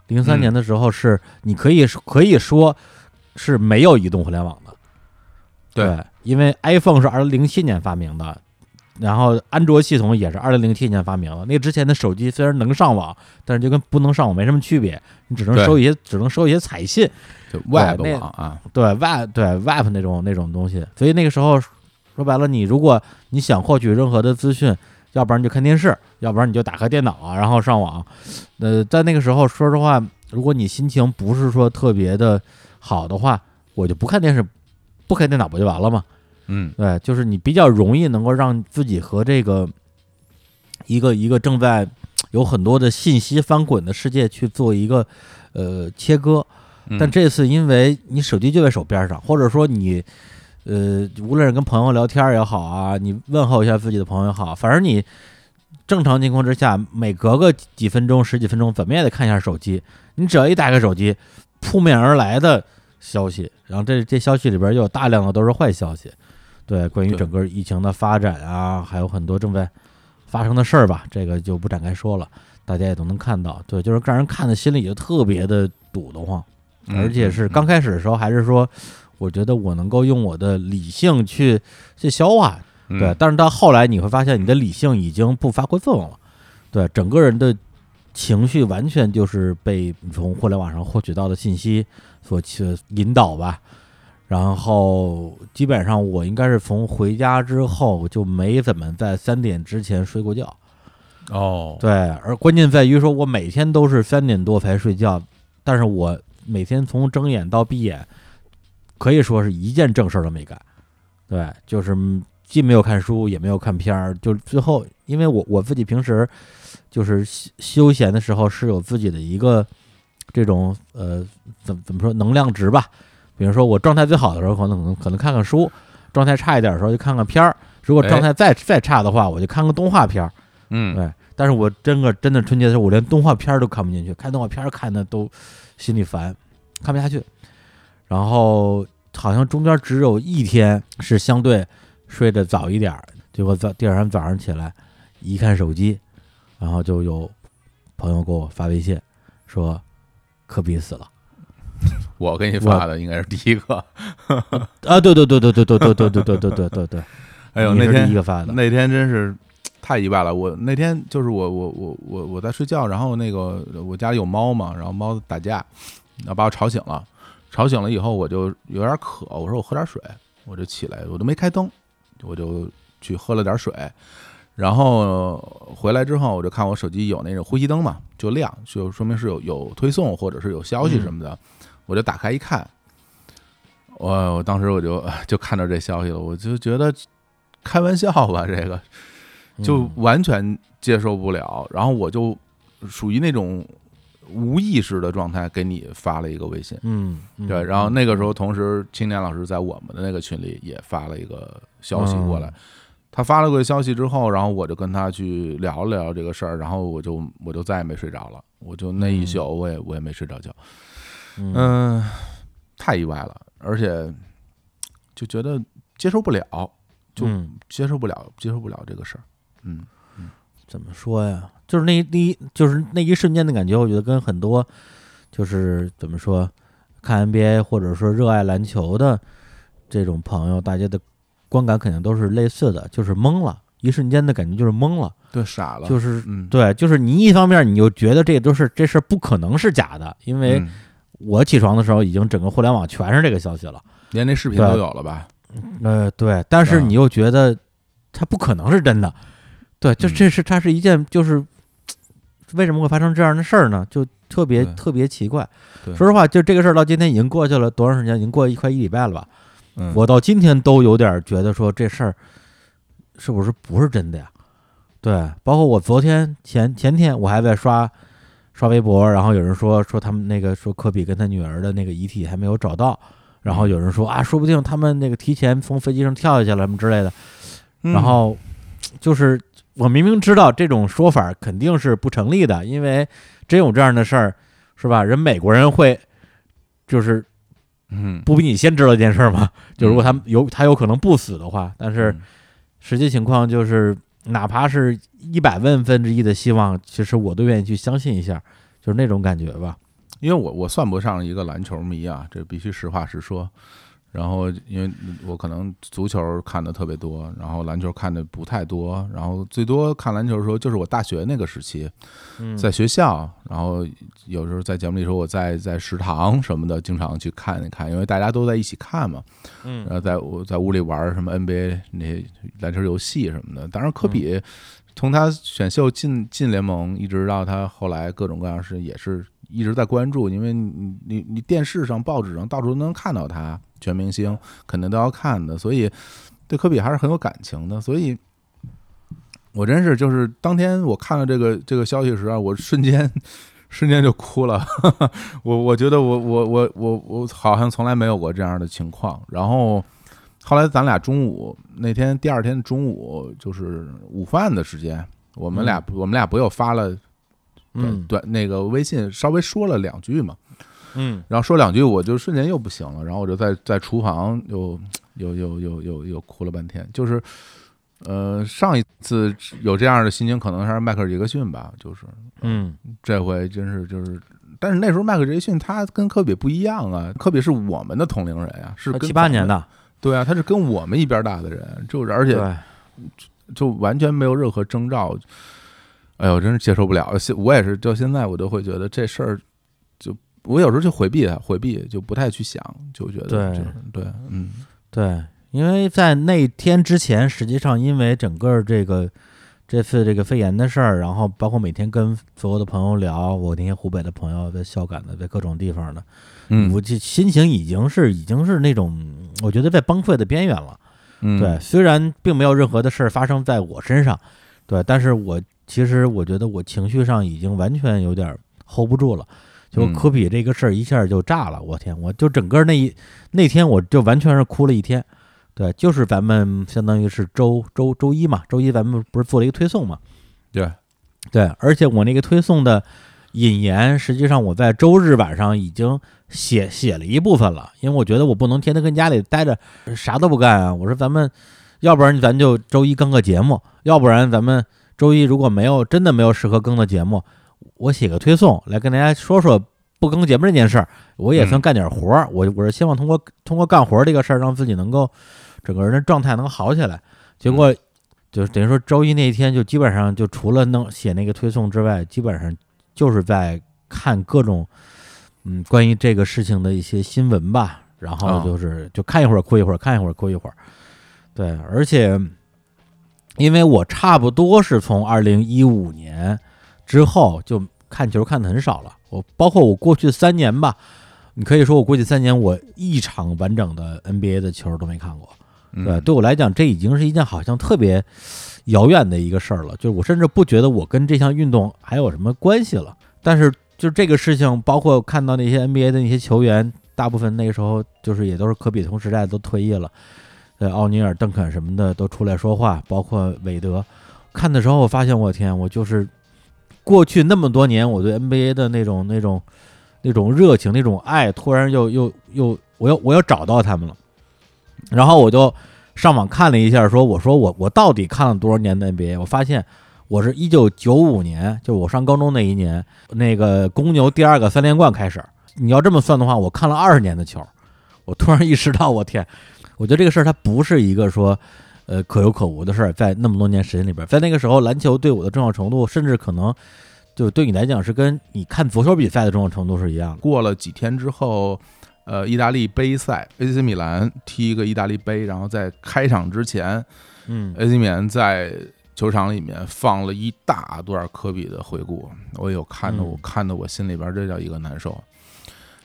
零三嗯年的时候是你可以可以说是没有移动互联网的。对因为 iPhone 是二零零七年发明的，然后安卓系统也是二零零七年发明的。那之前的手机虽然能上网，但是就跟不能上网没什么区别，你只能收一些，只能收一些彩信，就 Web 网啊，对 Web 对 Web 那种那种东西。所以那个时候说白了，你如果你想获取任何的资讯，要不然你就看电视，要不然你就打开电脑啊，然后上网。呃，在那个时候，说实话，如果你心情不是说特别的好的话，我就不看电视，不开电脑不就完了吗？嗯对，就是你比较容易能够让自己和这个一个一个正在有很多的信息翻滚的世界去做一个呃切割。嗯，但这次因为你手机就在手边上，或者说你呃无论是跟朋友聊天也好啊，你问候一下自己的朋友也好，反正你正常情况之下，每隔个几分钟、十几分钟，怎么也得看一下手机。你只要一打开手机，扑面而来的消息，然后这这消息里边又有大量的都是坏消息，对，关于整个疫情的发展啊，还有很多正在发生的事儿吧，这个就不展开说了，大家也都能看到。对，就是让人看的心里就特别的堵得慌，嗯而且是嗯刚开始的时候，还是说，我觉得我能够用我的理性去去消化，嗯。对，但是到后来你会发现，你的理性已经不发挥作用了，对，整个人的情绪完全就是被从互联网上获取到的信息所去引导吧。然后基本上我应该是从回家之后就没怎么在三点之前睡过觉，哦，对，而关键在于说我每天都是三点多才睡觉，但是我每天从睁眼到闭眼，可以说是一件正事儿都没干。对，就是嗯既没有看书，也没有看片儿，就最后，因为我我自己平时就是休休闲的时候是有自己的一个这种呃怎么怎么说能量值吧。比如说我状态最好的时候，可能可能可能看看书；状态差一点的时候就看看片儿。如果状态再再差的话，我就看个动画片儿。嗯，对，但是我真个真的春节的时候，我连动画片儿都看不进去，看动画片儿看的都心里烦，看不下去。然后好像中间只有一天是相对睡得早一点儿，结果早第二天早上起来一看手机，然后就有朋友给我发微信说科比死了 我给你发的应该是第一个。啊！对对对对对对对对对对对对对对，哎呦，你是那天第一个发的，那天真是太意外了。我那天就是我我我我我在睡觉，然后那个我家里有猫嘛，然后猫打架，然后把我吵醒了。吵醒了以后，我就有点渴，我说我喝点水，我就起来，我都没开灯，我就去喝了点水。然后回来之后，我就看我手机有那种呼吸灯嘛，就亮，就说明是有有推送或者是有消息什么的。我就打开一看，我我当时我就就看到这消息了，我就觉得开玩笑吧，这个就完全接受不了。然后我就属于那种无意识的状态，给你发了一个微信。嗯，对。然后那个时候，同时青年老师在我们的那个群里也发了一个消息过来。他发了个消息之后，然后我就跟他去聊了聊这个事儿，然后我就我就再也没睡着了，我就那一宿我也我也没睡着觉。嗯，太意外了，而且就觉得接受不了，就接受不了，接受不了这个事儿。嗯嗯，怎么说呀？就是那第一，就是那一瞬间的感觉，我觉得跟很多就是怎么说，看 NBA 或者说热爱篮球的这种朋友，大家的观感肯定都是类似的，就是懵了，一瞬间的感觉就是懵了，对，傻了，就是对，就是你一方面你就觉得这都是这事儿不可能是假的，因为。我起床的时候，已经整个互联网全是这个消息了，连那视频都有了吧？呃，对，但是你又觉得它不可能是真的，对，就这是它是一件，就是为什么会发生这样的事儿呢？就特别特别奇怪。说实话，就这个事儿到今天已经过去了多长时间？已经过一快一礼拜了吧？我到今天都有点觉得说这事儿是不是不是真的呀？对，包括我昨天前前天我还在刷。刷微博，然后有人说说他们那个说科比跟他女儿的那个遗体还没有找到，然后有人说啊，说不定他们那个提前从飞机上跳下去了什么之类的，然后就是我明明知道这种说法肯定是不成立的，因为真有这样的事儿，是吧？人美国人会就是嗯，不比你先知道这件事儿吗？就如果他有他有可能不死的话，但是实际情况就是。哪怕是一百万分之一的希望，其实我都愿意去相信一下，就是那种感觉吧。因为我我算不上一个篮球迷啊，这必须实话实说。然后，因为我可能足球看的特别多，然后篮球看的不太多，然后最多看篮球的时候就是我大学那个时期，在学校，然后有时候在节目里说我在在食堂什么的，经常去看一看，因为大家都在一起看嘛，嗯，然后在我在屋里玩什么 NBA 那些篮球游戏什么的。当然，科比从他选秀进进联盟，一直到他后来各种各样事，也是一直在关注，因为你你你电视上、报纸上到处都能看到他。全明星肯定都要看的，所以对科比还是很有感情的。所以，我真是就是当天我看了这个这个消息时啊，我瞬间瞬间就哭了。我我觉得我我我我我好像从来没有过这样的情况。然后后来咱俩中午那天第二天中午就是午饭的时间，我们俩我们俩不又发了嗯短那个微信，稍微说了两句嘛。嗯，然后说两句，我就瞬间又不行了，然后我就在在厨房又又又又又又哭了半天。就是，呃，上一次有这样的心情，可能还是迈克尔·杰克逊吧。就是，嗯，这回真是就是，但是那时候迈克尔·杰克逊他跟科比不一样啊，科比是我们的同龄人呀，是七八年的，对啊，他是跟我们一边大的人，就是而且就完全没有任何征兆。哎呦，真是接受不了。现我也是，到现在我都会觉得这事儿。我有时候就回避它，回避就不太去想，就觉得对。对，嗯，对，因为在那天之前，实际上因为整个这个这次这个肺炎的事儿，然后包括每天跟所有的朋友聊，我那些湖北的朋友在孝感的，在各种地方的，嗯，我这心情已经是已经是那种我觉得在崩溃的边缘了，嗯，对，虽然并没有任何的事儿发生在我身上，对，但是我其实我觉得我情绪上已经完全有点 hold 不住了。就科比这个事儿一下就炸了，我天！我就整个那一那天我就完全是哭了一天，对，就是咱们相当于是周周周一嘛，周一咱们不是做了一个推送嘛，对对，而且我那个推送的引言，实际上我在周日晚上已经写写了一部分了，因为我觉得我不能天天跟家里待着啥都不干啊，我说咱们要不然咱就周一更个节目，要不然咱们周一如果没有真的没有适合更的节目。我写个推送来跟大家说说不更节目这件事儿，我也算干点活儿。我我是希望通过通过干活这个事儿，让自己能够整个人的状态能好起来。结果就等于说周一那一天就基本上就除了能写那个推送之外，基本上就是在看各种嗯，关于这个事情的一些新闻吧，然后哦就是、就看一会儿哭一会儿，看一会儿哭一会儿。对，而且因为我差不多是从二零一五年之后就看球看的很少了，我包括我过去三年吧，你可以说我过去三年我一场完整的 NBA 的球都没看过。嗯对，对我来讲，这已经是一件好像特别遥远的一个事儿了。就是我甚至不觉得我跟这项运动还有什么关系了。但是，就是这个事情，包括看到那些 NBA 的那些球员，大部分那个时候就是也都是科比同时代都退役了，呃，奥尼尔、邓肯什么的都出来说话，包括韦德。看的时候，我发现，我天，我就是过去那么多年我对 NBA 的那种那种那种热情、那种爱，突然又又又，我又我又找到他们了。然后我就上网看了一下，说我说我我到底看了多少年的 NBA？我发现我是一九九五年，就是我上高中那一年，那个公牛第二个三连冠开始。你要这么算的话，我看了二十年的球。我突然意识到，我天，我觉得这个事儿它不是一个说呃可有可无的事儿，在那么多年时间里边，在那个时候篮球对我的重要程度，甚至可能就对你来讲是跟你看足球比赛的重要程度是一样的。过了几天之后，呃，意大利杯赛，AC 米兰踢一个意大利杯，然后在开场之前嗯，AC 米兰在球场里面放了一大段科比的回顾，我有看的，嗯我看的我心里边这叫一个难受。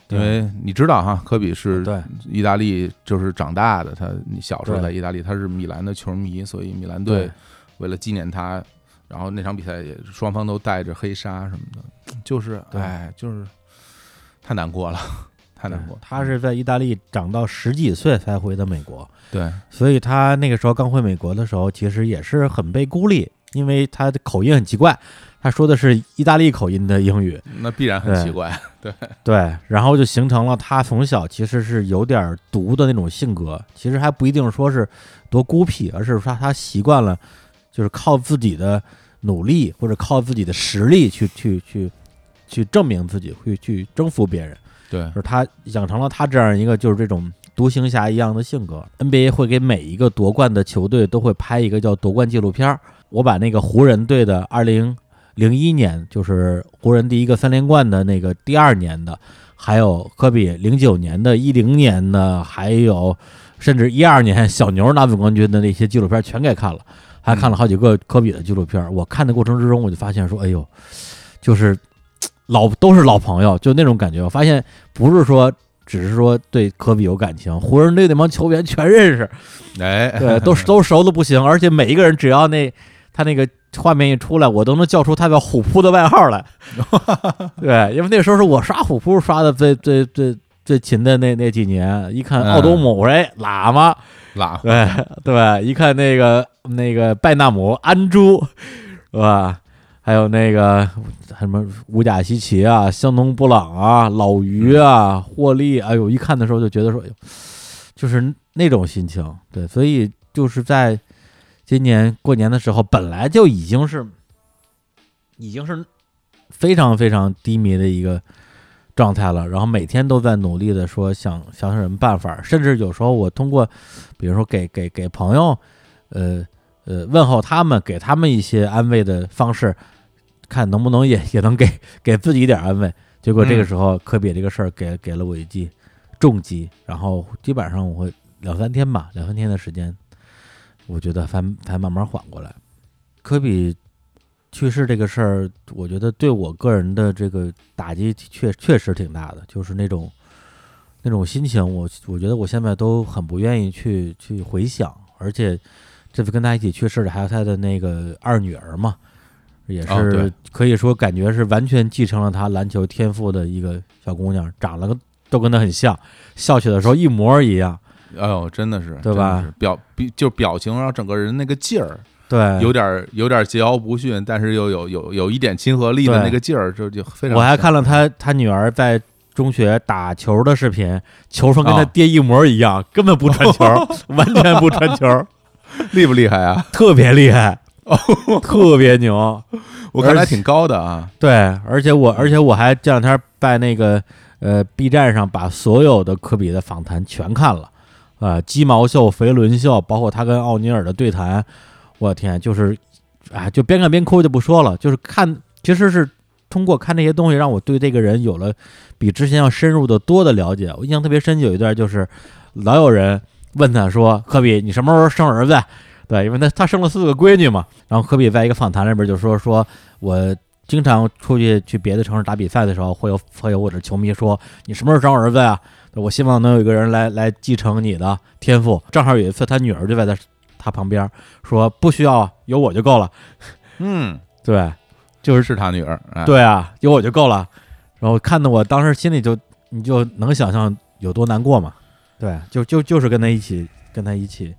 对因为你知道哈，科比是意大利就是长大的，他你小时候在意大利，他是米兰的球迷，所以米兰队为了纪念他，然后那场比赛也双方都带着黑纱什么的，就是对哎，就是太难过了，太难过。他是在意大利长到十几岁才回的美国，对所以他那个时候刚回美国的时候，其实也是很被孤立，因为他的口音很奇怪，他说的是意大利口音的英语，那必然很奇怪。对，对，然后就形成了他从小其实是有点独的那种性格，其实还不一定说是多孤僻，而是说他习惯了就是靠自己的努力或者靠自己的实力去去去去证明自己，会去征服别人。对就是他养成了他这样一个就是这种独行侠一样的性格。NBA 会给每一个夺冠的球队都会拍一个叫夺冠纪录片儿。我把那个湖人队的二零零一年，就是湖人第一个三连冠的那个第二年的，还有科比零九年的、一零年的，还有甚至一二年小牛拿总冠军的那些纪录片全给看了，还看了好几个科比的纪录片。我看的过程之中，我就发现说，哎呦，就是老都是老朋友，就那种感觉。我发现不是说只是说对科比有感情，湖人队那帮球员全认识，哎，对，都都熟的不行，而且每一个人只要那他那个画面一出来，我都能叫出他叫虎扑的外号来。对，因为那时候是我刷虎扑刷的最最最最勤的那那几年，一看奥多姆，我说哎喇嘛，拉对对，一看那个那个拜纳姆、安珠，是吧？还有那个什么乌贾西奇啊、香农布朗啊、老于啊、霍利，哎呦，一看的时候就觉得说，就是那种心情。对，所以就是在今年过年的时候，本来就已经是已经是非常非常低迷的一个状态了，然后每天都在努力的说想想想什么办法，甚至有时候我通过，比如说给给给朋友，呃呃问候他们，给他们一些安慰的方式，看能不能也也能给 给自己一点安慰。结果这个时候科比这个事儿给给了我一记重击，然后基本上我会两三天吧，两三天的时间，我觉得才才慢慢缓过来。科比去世这个事儿，我觉得对我个人的这个打击确确实挺大的，就是那种那种心情，我我觉得我现在都很不愿意去去回想，而且这次跟他一起去世的还有他的那个二女儿嘛，也是可以说感觉是完全继承了他篮球天赋的一个小姑娘，长得都跟他很像，笑起来的时候一模一样，哎呦，真的是，对吧？表比就表情，然后整个人那个劲儿，对，有点儿有点儿桀骜不驯，但是又有有有一点亲和力的那个劲儿，就就非常。我还看了他他女儿在中学打球的视频，球风跟他哦爹一模一样，根本不传球，完全不传球，厉不厉害啊？特别厉害，哦特别牛。我看还挺高的啊。对，而且我而且我还这两天在那个呃 B 站上把所有的科比的访谈全看了，啊，鸡毛秀、肥伦秀，包括他跟奥尼尔的对谈，我天，就是啊，就边看边哭就不说了，就是看其实是通过看这些东西，让我对这个人有了比之前要深入的多的了解。我印象特别深，有一段就是老有人问他说：“科比，你什么时候生儿子？”对，因为他他生了四个闺女嘛。然后科比在一个访谈里边就说：“说我经常出去去别的城市打比赛的时候，会有会有我的球迷说，你什么时候生儿子呀？我希望能有一个人来来继承你的天赋。正好有一次，他女儿就在他他旁边说：不需要，有我就够了。嗯，对。”就是是他女儿，对啊，有我就够了。然后看的我当时心里就，你就能想象有多难过嘛。对，就就就是跟他一起跟他一起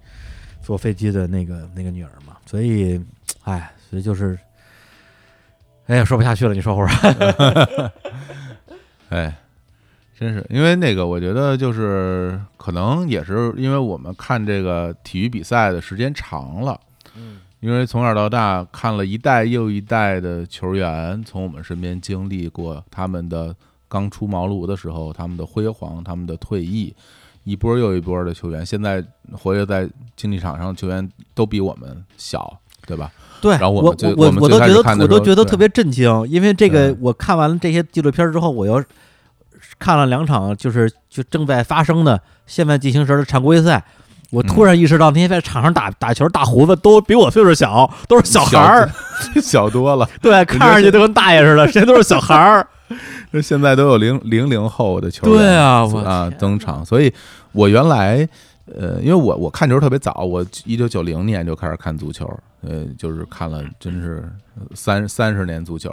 坐飞机的那个那个女儿嘛。所以，哎，所以就是，哎呀，说不下去了，你说会儿。哎，真是，因为那个，我觉得就是可能也是因为我们看这个体育比赛的时间长了。嗯因为从小到大看了一代又一代的球员从我们身边经历过他们的刚出茅庐的时候，他们的辉煌，他们的退役，一波又一波的球员，现在活跃在竞技场上的球员都比我们小，对吧？对。然后我我我我都觉得我都觉得特别震惊，因为这个我看完了这些纪录片之后，我又看了两场，就是就正在发生的现在进行时的常规赛。我突然意识到，那些在场上打打球大胡子都比我岁数小，都是小孩儿，小 多了。对，看上去都跟大爷似的，谁都是小孩儿。那现在都有零零零后的球员，对啊，啊登场。所以，我原来呃，因为我我看球特别早，我一九九零年就开始看足球，呃，就是看了真是三三十年足球。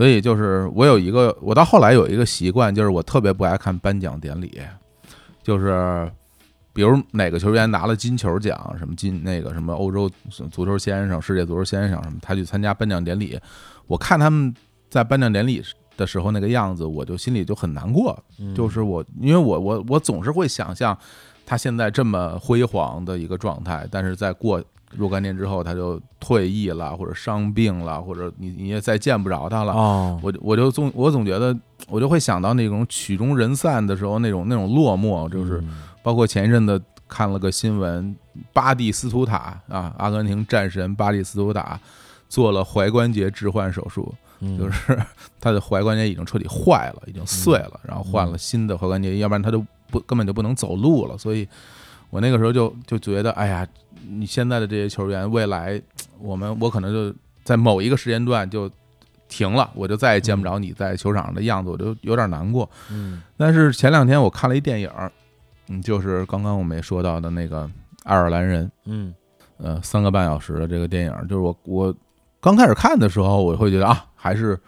所以，就是我有一个，我到后来有一个习惯，就是我特别不爱看颁奖典礼，就是。比如哪个球员拿了金球奖，什么金那个什么欧洲足球先生、世界足球先生什么，他去参加颁奖典礼，我看他们在颁奖典礼的时候那个样子，我就心里就很难过。就是我，因为我我我总是会想象他现在这么辉煌的一个状态，但是在过若干年之后他就退役了，或者伤病了，或者你你也再见不着他了。哦，我我就总我总觉得我就会想到那种曲终人散的时候那种那种落寞，就是。包括前一阵子看了个新闻，巴蒂斯图塔啊，阿根廷战神巴蒂斯图塔做了踝关节置换手术，就是他的踝关节已经彻底坏了，已经碎了，然后换了新的踝关节，要不然他就不根本就不能走路了。所以我那个时候就就觉得，哎呀，你现在的这些球员，未来我们我可能就在某一个时间段就停了，我就再也见不着你在球场上的样子，我就有点难过。嗯，但是前两天我看了一电影。嗯，就是刚刚我们也说到的那个爱尔兰人，嗯，呃，三个半小时的这个电影，就是我我刚开始看的时候，我会觉得啊，还是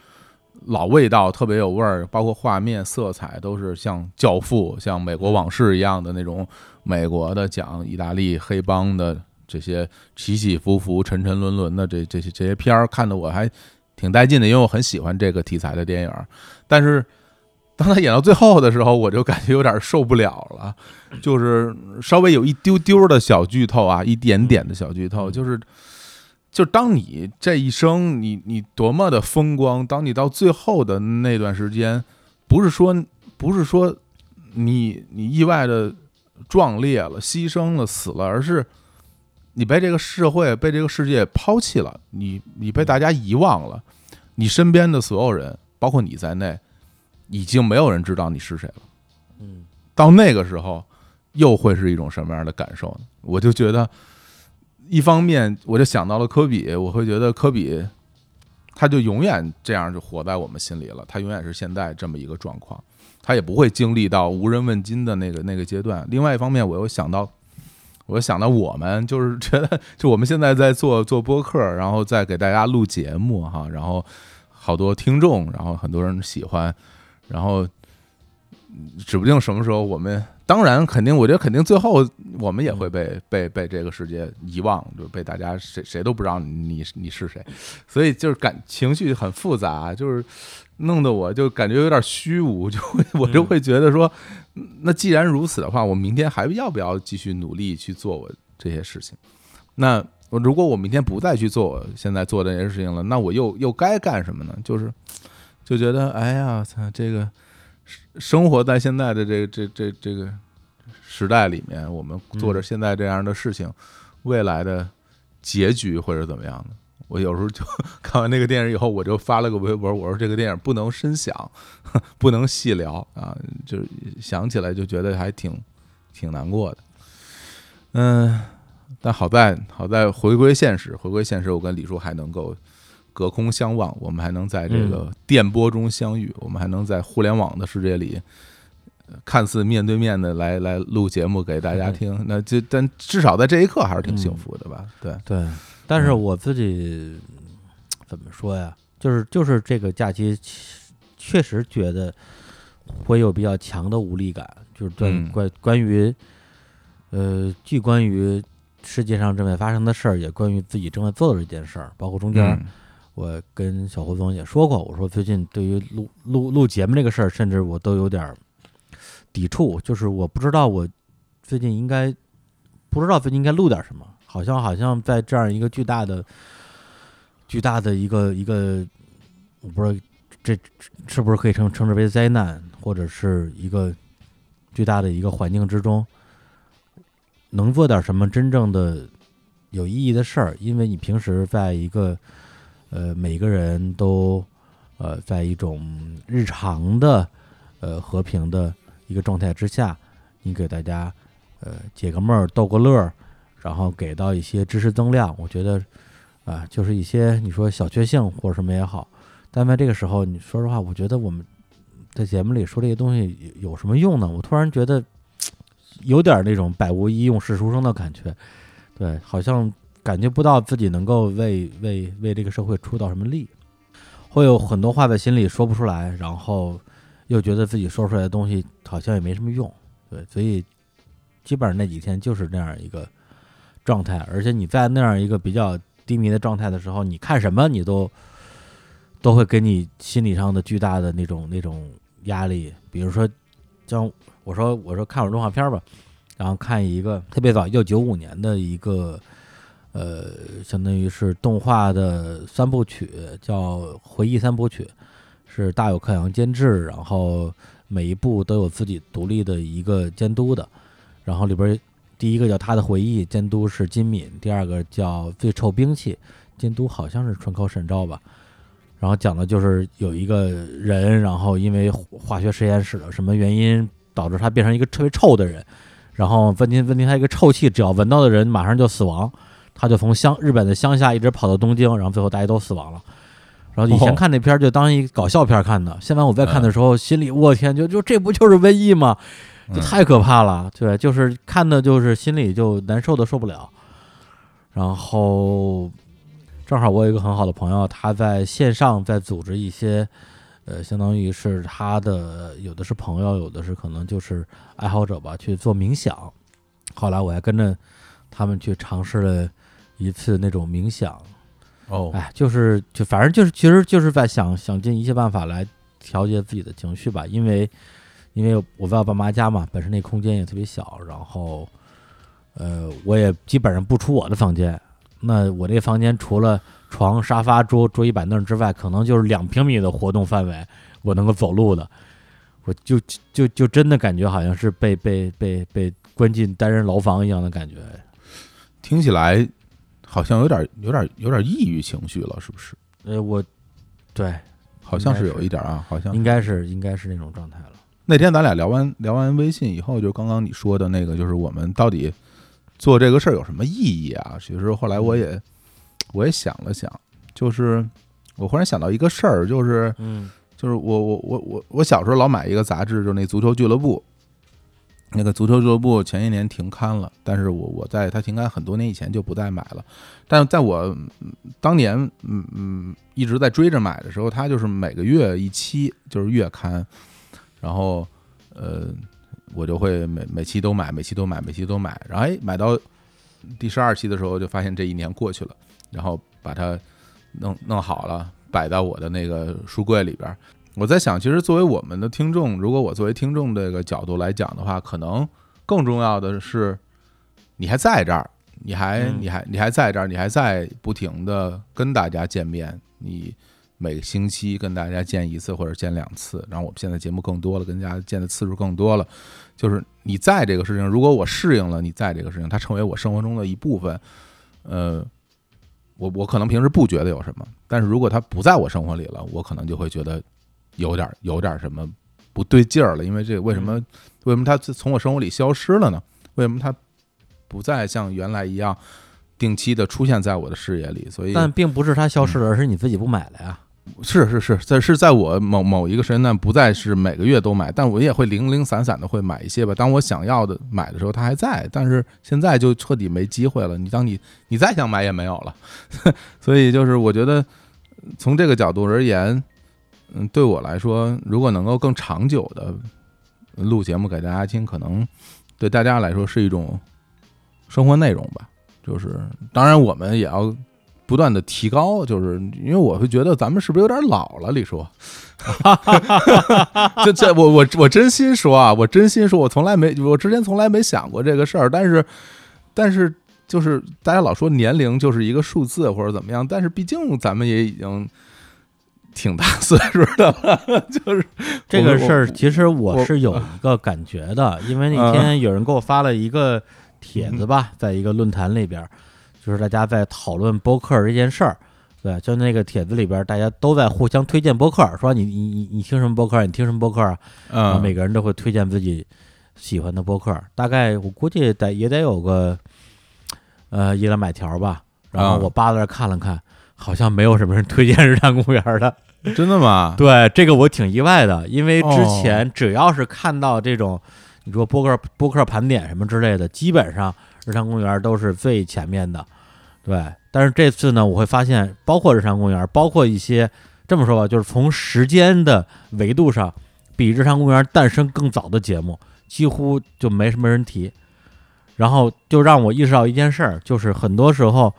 老味道，特别有味儿，包括画面、色彩都是像《教父》、像《美国往事》一样的那种美国的讲意大利黑帮的这些起起伏伏、沉沉沦沦的这这些这些片儿，看的我还挺带劲的，因为我很喜欢这个题材的电影，但是。当他演到最后的时候，我就感觉有点受不了了，就是稍微有一丢丢的小剧透啊，一点点的小剧透，就是，就当你这一生你你多么的风光，当你到最后的那段时间，不是说不是说你你意外的壮烈了、牺牲了、死了，而是你被这个社会、被这个世界抛弃了，你你被大家遗忘了，你身边的所有人，包括你在内。已经没有人知道你是谁了，嗯，到那个时候，又会是一种什么样的感受呢？我就觉得，一方面我就想到了科比，我会觉得科比，他就永远这样就活在我们心里了，他永远是现在这么一个状况，他也不会经历到无人问津的那个那个阶段。另外一方面，我又想到，我又想到我们就是觉得，就我们现在在做做播客，然后再给大家录节目哈，然后好多听众，然后很多人喜欢。然后，指不定什么时候我们，当然肯定，我觉得肯定最后我们也会被 被被这个世界遗忘，就被大家谁谁都不知道你你是谁，所以就是感情绪很复杂，就是弄得我就感觉有点虚无，就会 我就会觉得说，那既然如此的话，我明天还要不要继续努力去做我这些事情？那我如果我明天不再去做我现在做这些事情了，那我又又该干什么呢？就是。就觉得，哎呀，操，这个生活在现在的这这这这个时代里面，我们做着现在这样的事情，未来的结局会是怎么样的？我有时候就 看完那个电影以后，我就发了个微博，我说这个电影不能深想，不能细聊啊，就是想起来就觉得还挺挺难过的。嗯，但好在好在回归现实，回归现实，我跟李叔还能够隔空相望，我们还能在这个电波中相遇，我们还能在互联网的世界里。呃看似面对面的来来录节目给大家听，那就但至少在这一刻还是挺幸福的吧？对，对，但是我自己怎么说呀？就是就是这个假期确实觉得会有比较强的无力感，就是对嗯。关关于呃，既关于世界上正在发生的事儿，也关于自己正在做的这件事儿，包括中间我跟小胡总也说过，我说最近对于录录录节目这个事儿，甚至我都有点儿抵触，就是我不知道我最近应该不知道最近应该录点什么，好像好像在这样一个巨大的巨大的一个一个，我不知道这是不是可以称称之为灾难，或者是一个巨大的一个环境之中，能做点什么真正的有意义的事儿，因为你平时在一个呃每个人都呃在一种日常的呃和平的一个状态之下，你给大家呃解个闷儿、逗个乐儿，然后给到一些知识增量，我觉得啊、就是一些你说小确幸或者什么也好，但在这个时候，你说实话，我觉得我们在节目里说这些东西有什么用呢？我突然觉得有点那种百无一用是书生的感觉，对，好像感觉不到自己能够为为为这个社会出到什么力，会有很多话在心里说不出来，然后又觉得自己说出来的东西好像也没什么用，对，所以基本上那几天就是那样一个状态，而且你在那样一个比较低迷的状态的时候，你看什么你都都会给你心理上的巨大的那种那种压力，比如说像我说我说看会儿动画片吧，然后看一个特别早，一九九五年的一个呃，相当于是动画的三部曲，叫《回忆三部曲》，是大有克洋监制，然后每一部都有自己独立的一个监督的，然后里边第一个叫他的回忆，监督是金敏；第二个叫最臭兵器，监督好像是川口审昭吧。然后讲的就是有一个人，然后因为化学实验室的什么原因，导致他变成一个特别臭的人。然后问题问题，他一个臭气，只要闻到的人马上就死亡。他就从乡日本的乡下一直跑到东京，然后最后大家都死亡了。然后以前哦看那片儿就当一搞笑片儿看的，现在我在看的时候，心里我天，就就这不就是瘟疫吗？就嗯太可怕了，对，就是看的就是心里就难受的受不了。然后正好我有一个很好的朋友，他在线上在组织一些，呃，相当于是他的有的是朋友，有的是可能就是爱好者吧，去做冥想。后来我还跟着他们去尝试了一次那种冥想，哦，哎，就是就反正就是其实就是在想想尽一切办法来调节自己的情绪吧，因为因为我在我爸妈家嘛，本身那空间也特别小，然后呃我也基本上不出我的房间，那我这房间除了床、沙发、桌、桌椅板凳之外，可能就是两平米的活动范围，我能够走路的，我就就就真的感觉好像是被被被被关进单人牢房一样的感觉。听起来好像有点有点有点抑郁情绪了，是不是？呃，我对好像是有一点啊，好像应该是应该是那种状态了。那天咱俩聊完聊完微信以后，就刚刚你说的那个，就是我们到底做这个事儿有什么意义啊？其实后来我也我也想了想，就是我忽然想到一个事儿，就是嗯就是我我我我我小时候老买一个杂志，就是那足球俱乐部。那个足球俱乐部前些年停刊了，但是我我在它停刊很多年以前就不再买了，但是在我嗯当年嗯嗯一直在追着买的时候，它就是每个月一期，就是月刊，然后呃我就会每每期都买，每期都买，每期都买，然后哎买到第十二期的时候，就发现这一年过去了，然后把它弄弄好了，摆到我的那个书柜里边。我在想，其实作为我们的听众，如果我作为听众这个角度来讲的话，可能更重要的是，你还在这儿，你还你还你还在这儿，你还在不停的跟大家见面，你每个星期跟大家见一次或者见两次，然后我们现在节目更多了，跟大家见的次数更多了，就是你在这个事情，如果我适应了你在这个事情，它成为我生活中的一部分，呃，我我可能平时不觉得有什么，但是如果它不在我生活里了，我可能就会觉得有点有点什么不对劲儿了。因为这个为什么、为什么它从我生活里消失了呢？为什么它不再像原来一样定期的出现在我的视野里？所以但并不是它消失了，而是你自己不买了呀。是是是，在是在我某某一个时间段不再是每个月都买，但我也会零零散散的会买一些吧。当我想要的买的时候，它还在，但是现在就彻底没机会了。你当你你再想买也没有了，所以就是我觉得从这个角度而言，嗯，对我来说，如果能够更长久的录节目给大家听，可能对大家来说是一种生活内容吧。就是当然我们也要。不断的提高，就是因为我会觉得咱们是不是有点老了？李叔，这这我我我真心说啊，我真心说，我从来没我之前从来没想过这个事儿，但是但是就是大家老说年龄就是一个数字或者怎么样，但是毕竟咱们也已经挺大岁数的了，就是这个事儿，其实我是有一个感觉的，因为那天有人给我发了一个帖子吧，在一个论坛里边。就是大家在讨论播客这件事儿，对，就那个帖子里边，大家都在互相推荐播客，说你你你你听什么播客？你听什么播客啊？嗯，每个人都会推荐自己喜欢的播客，大概我估计得也得有个呃一两百条吧。然后我扒在这看了看，好像没有什么人推荐日坛公园的，真的吗？对，这个我挺意外的，因为之前只要是看到这种你说播客播客盘点什么之类的，基本上。日常公园都是最前面的，对。但是这次呢，我会发现，包括日常公园，包括一些这么说吧，就是从时间的维度上，比日常公园诞生更早的节目，几乎就没什么人提。然后就让我意识到一件事儿，就是很多时候，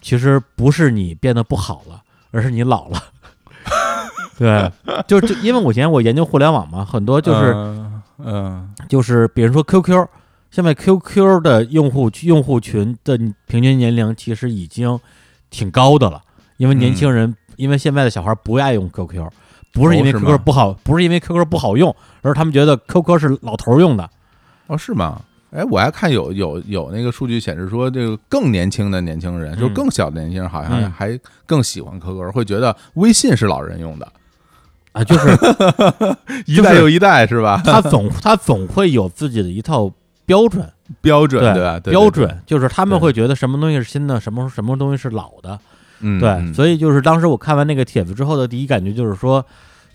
其实不是你变得不好了，而是你老了。对，就就因为我以前我研究互联网嘛，很多就是，嗯，就是比如说 QQ。现在 QQ 的用户用户群的平均年龄其实已经挺高的了，因为年轻人，因为现在的小孩不爱用 QQ，不是因为 QQ 不好，不是因为 QQ 不好用，而是他们觉得 QQ 是老头用的。哦，是吗？哎，我还看有有有那个数据显示说，这个更年轻的年轻人，就更小的年轻人，好像还更喜欢 QQ，会觉得微信是老人用的啊，就是一代又一代，是吧？他总他总会有自己的一套。标准，标准，对，标准就是他们会觉得什么东西是新的，什么什么东西是老的，嗯，对，所以就是当时我看完那个帖子之后的第一感觉就是说，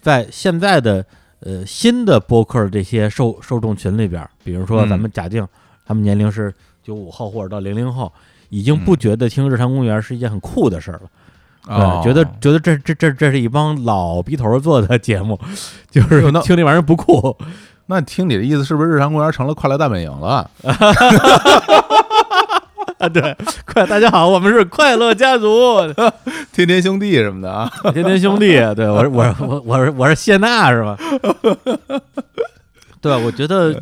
在现在的呃新的播客这些受受众群里边，比如说咱们假定他们年龄是九五后或者到零零后，已经不觉得听日常公园是一件很酷的事儿了，对，觉得觉得这这这这是一帮老逼头做的节目，就是听这玩意儿不酷。那听你的意思，是不是日常公园成了快乐大本营了？啊，对，快，大家好，我们是快乐家族，天天兄弟什么的啊，天天兄弟，对我，我，我，我是我是谢娜是吧？对，我觉得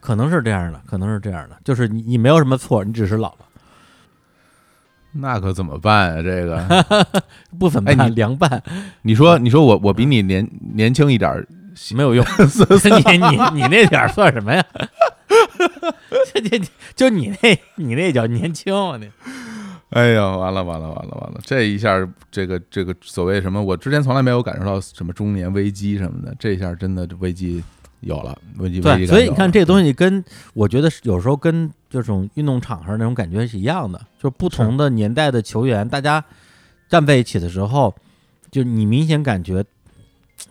可能是这样的，可能是这样的，就是你你没有什么错，你只是老了。那可怎么办啊？这个 不怎么办，凉拌。你说，你说我我比你年年轻一点。没有用，你你你那点儿算什么呀？就就就你那，你那叫年轻啊！你，哎呀，完了完了完了完了！这一下，这个这个所谓什么，我之前从来没有感受到什么中年危机什么的，这一下真的危机有了，危机危机。所以你看，这东西跟我觉得有时候跟这种运动场上那种感觉是一样的，就是不同的年代的球员，大家站在一起的时候，就你明显感觉。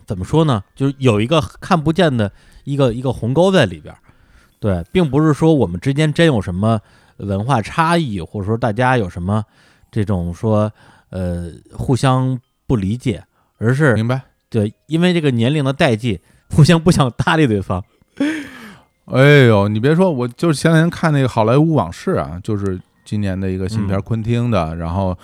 怎么说呢？就是有一个看不见的一个一个鸿沟在里边，对，并不是说我们之间真有什么文化差异，或者说大家有什么这种说呃互相不理解，而是明白对，因为这个年龄的代际，互相不想搭理对方。哎呦，你别说，我就是前两天看那个《好莱坞往事》啊，就是今年的一个新片，昆汀的，然后。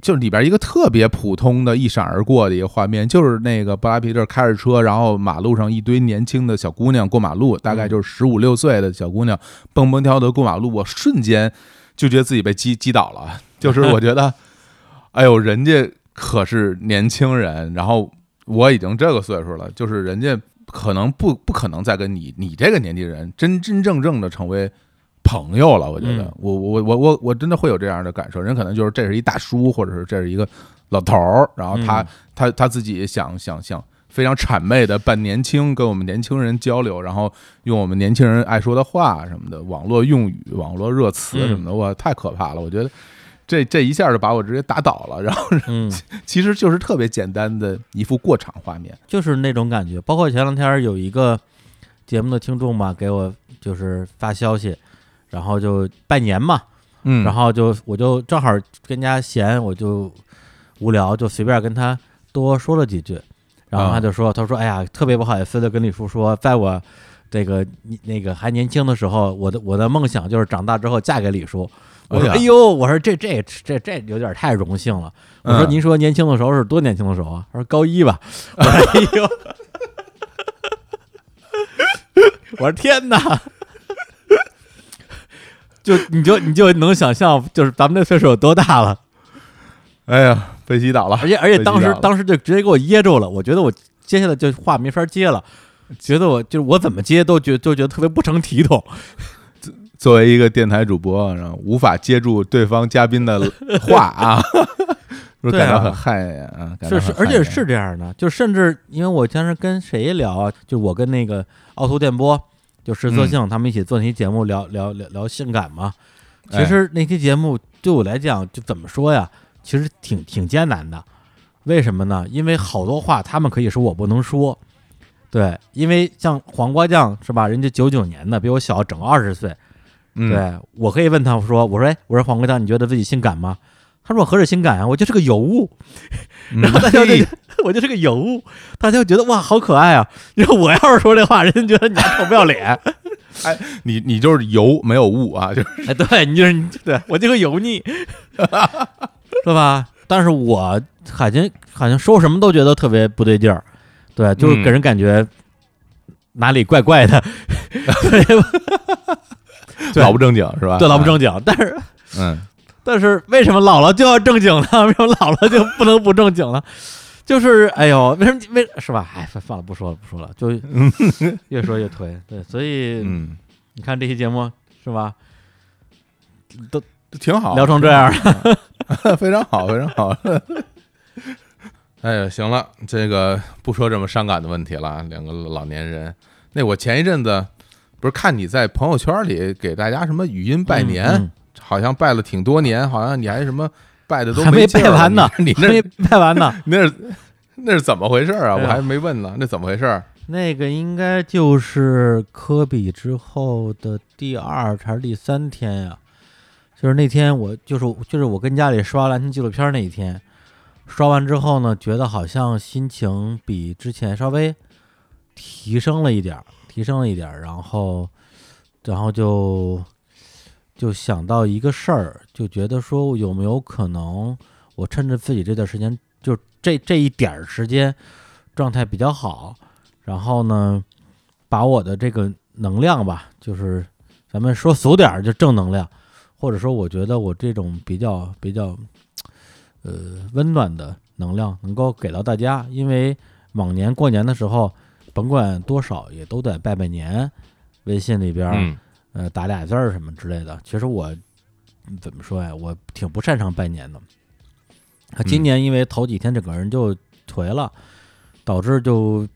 就里边一个特别普通的一闪而过的一个画面，就是那个布拉皮特开着车，然后马路上一堆年轻的小姑娘过马路，大概就是十五六岁的小姑娘蹦蹦跳跳过马路，我瞬间就觉得自己被击击倒了。就是我觉得，哎呦，人家可是年轻人，然后我已经这个岁数了，就是人家可能不不可能再跟你你这个年纪人真真正正的成为朋友了。我觉得嗯，我我我我我真的会有这样的感受。人可能就是这是一大叔，或者是这是一个老头儿，然后他、嗯他他自己想想想非常谄媚的扮年轻，跟我们年轻人交流，然后用我们年轻人爱说的话什么的，网络用语、网络热词什么的，哇，太可怕了！我觉得这这一下就把我直接打倒了。然后嗯，其实就是特别简单的一幅过场画面。就是那种感觉。包括前两天有一个节目的听众嘛，给我就是发消息，然后就拜年嘛，嗯然后就我就正好跟家闲，我就无聊，就随便跟他多说了几句，然后他就说，他说，哎呀，特别不好意思的跟李叔说，在我这个那个还年轻的时候，我的我的梦想就是长大之后嫁给李叔。我说，哎呦，我说这这这这有点太荣幸了。我说，嗯您说年轻的时候是多年轻的时候啊？他说高一吧。我说，哎呦，我说天哪！就你就你就能想象，就是咱们这岁数有多大了，哎呀，被击倒了，而且而且当时当时就直接给我噎住了，我觉得我接下来就话没法接了，觉得我就是我怎么接都觉都觉得特别不成体统，作为一个电台主播，然后无法接住对方嘉宾的 话啊，说对啊感到很汗颜啊，是是，而且是这样的，就甚至因为我当时跟谁聊啊，就我跟那个凹凸电波，就石泽性他们一起做那期节目聊聊聊聊性感嘛，其哎实那期节目对我来讲，就怎么说呀，其实挺挺艰难的。为什么呢？因为好多话他们可以说，我不能说。对，因为像黄瓜酱是吧？人家九九年的，比我小整二十岁。嗯，对我可以问他我说：“我说，哎，我说黄瓜酱，你觉得自己性感吗？”他说：“我何止性感啊，我就是个尤物。”嗯然后大家就 我就是个尤物，大家就觉得哇，好可爱啊。然后我要是说这话，人家觉得你臭不要脸。哎你你就是油没有物啊，就是哎，对你就是你对我就是油腻，是吧？但是我好像好像说什么都觉得特别不对劲儿，对，就是给人感觉哪里怪怪的，对 老不正经是吧？对，老不正经。但是嗯，但是为什么老了就要正经呢？为什么老了就不能不正经了？就是哎呦，为什么为是吧？哎，算算了，不说了，不说了，就越说越颓。对，所以、嗯你看这期节目是吧？都，挺好，聊成这样，非常好，非常好。哎呀，行了，这个不说这么伤感的问题了。两个老年人，那我前一阵子不是看你在朋友圈里给大家什么语音拜年，嗯好像拜了挺多年，好像你还什么拜的都还没拜完呢，你你还没那拜完呢。那是那是怎么回事啊？我还没问呢，那怎么回事？那个应该就是科比之后的第二还是第三天呀、就是那天我就是就是我跟家里刷篮球纪录片那一天，刷完之后呢，觉得好像心情比之前稍微提升了一点儿，提升了一点儿，然后然后就就想到一个事儿，就觉得说有没有可能我趁着自己这段时间，就这这一点儿时间状态比较好。然后呢，把我的这个能量吧，就是咱们说俗点儿，就正能量，或者说我觉得我这种比较比较呃温暖的能量能够给到大家，因为往年过年的时候，甭管多少也都得拜拜年，微信里边儿、嗯呃打俩字儿什么之类的。其实我嗯怎么说呀，我挺不擅长拜年的。啊今嗯年因为头几天整个人就颓了，导致就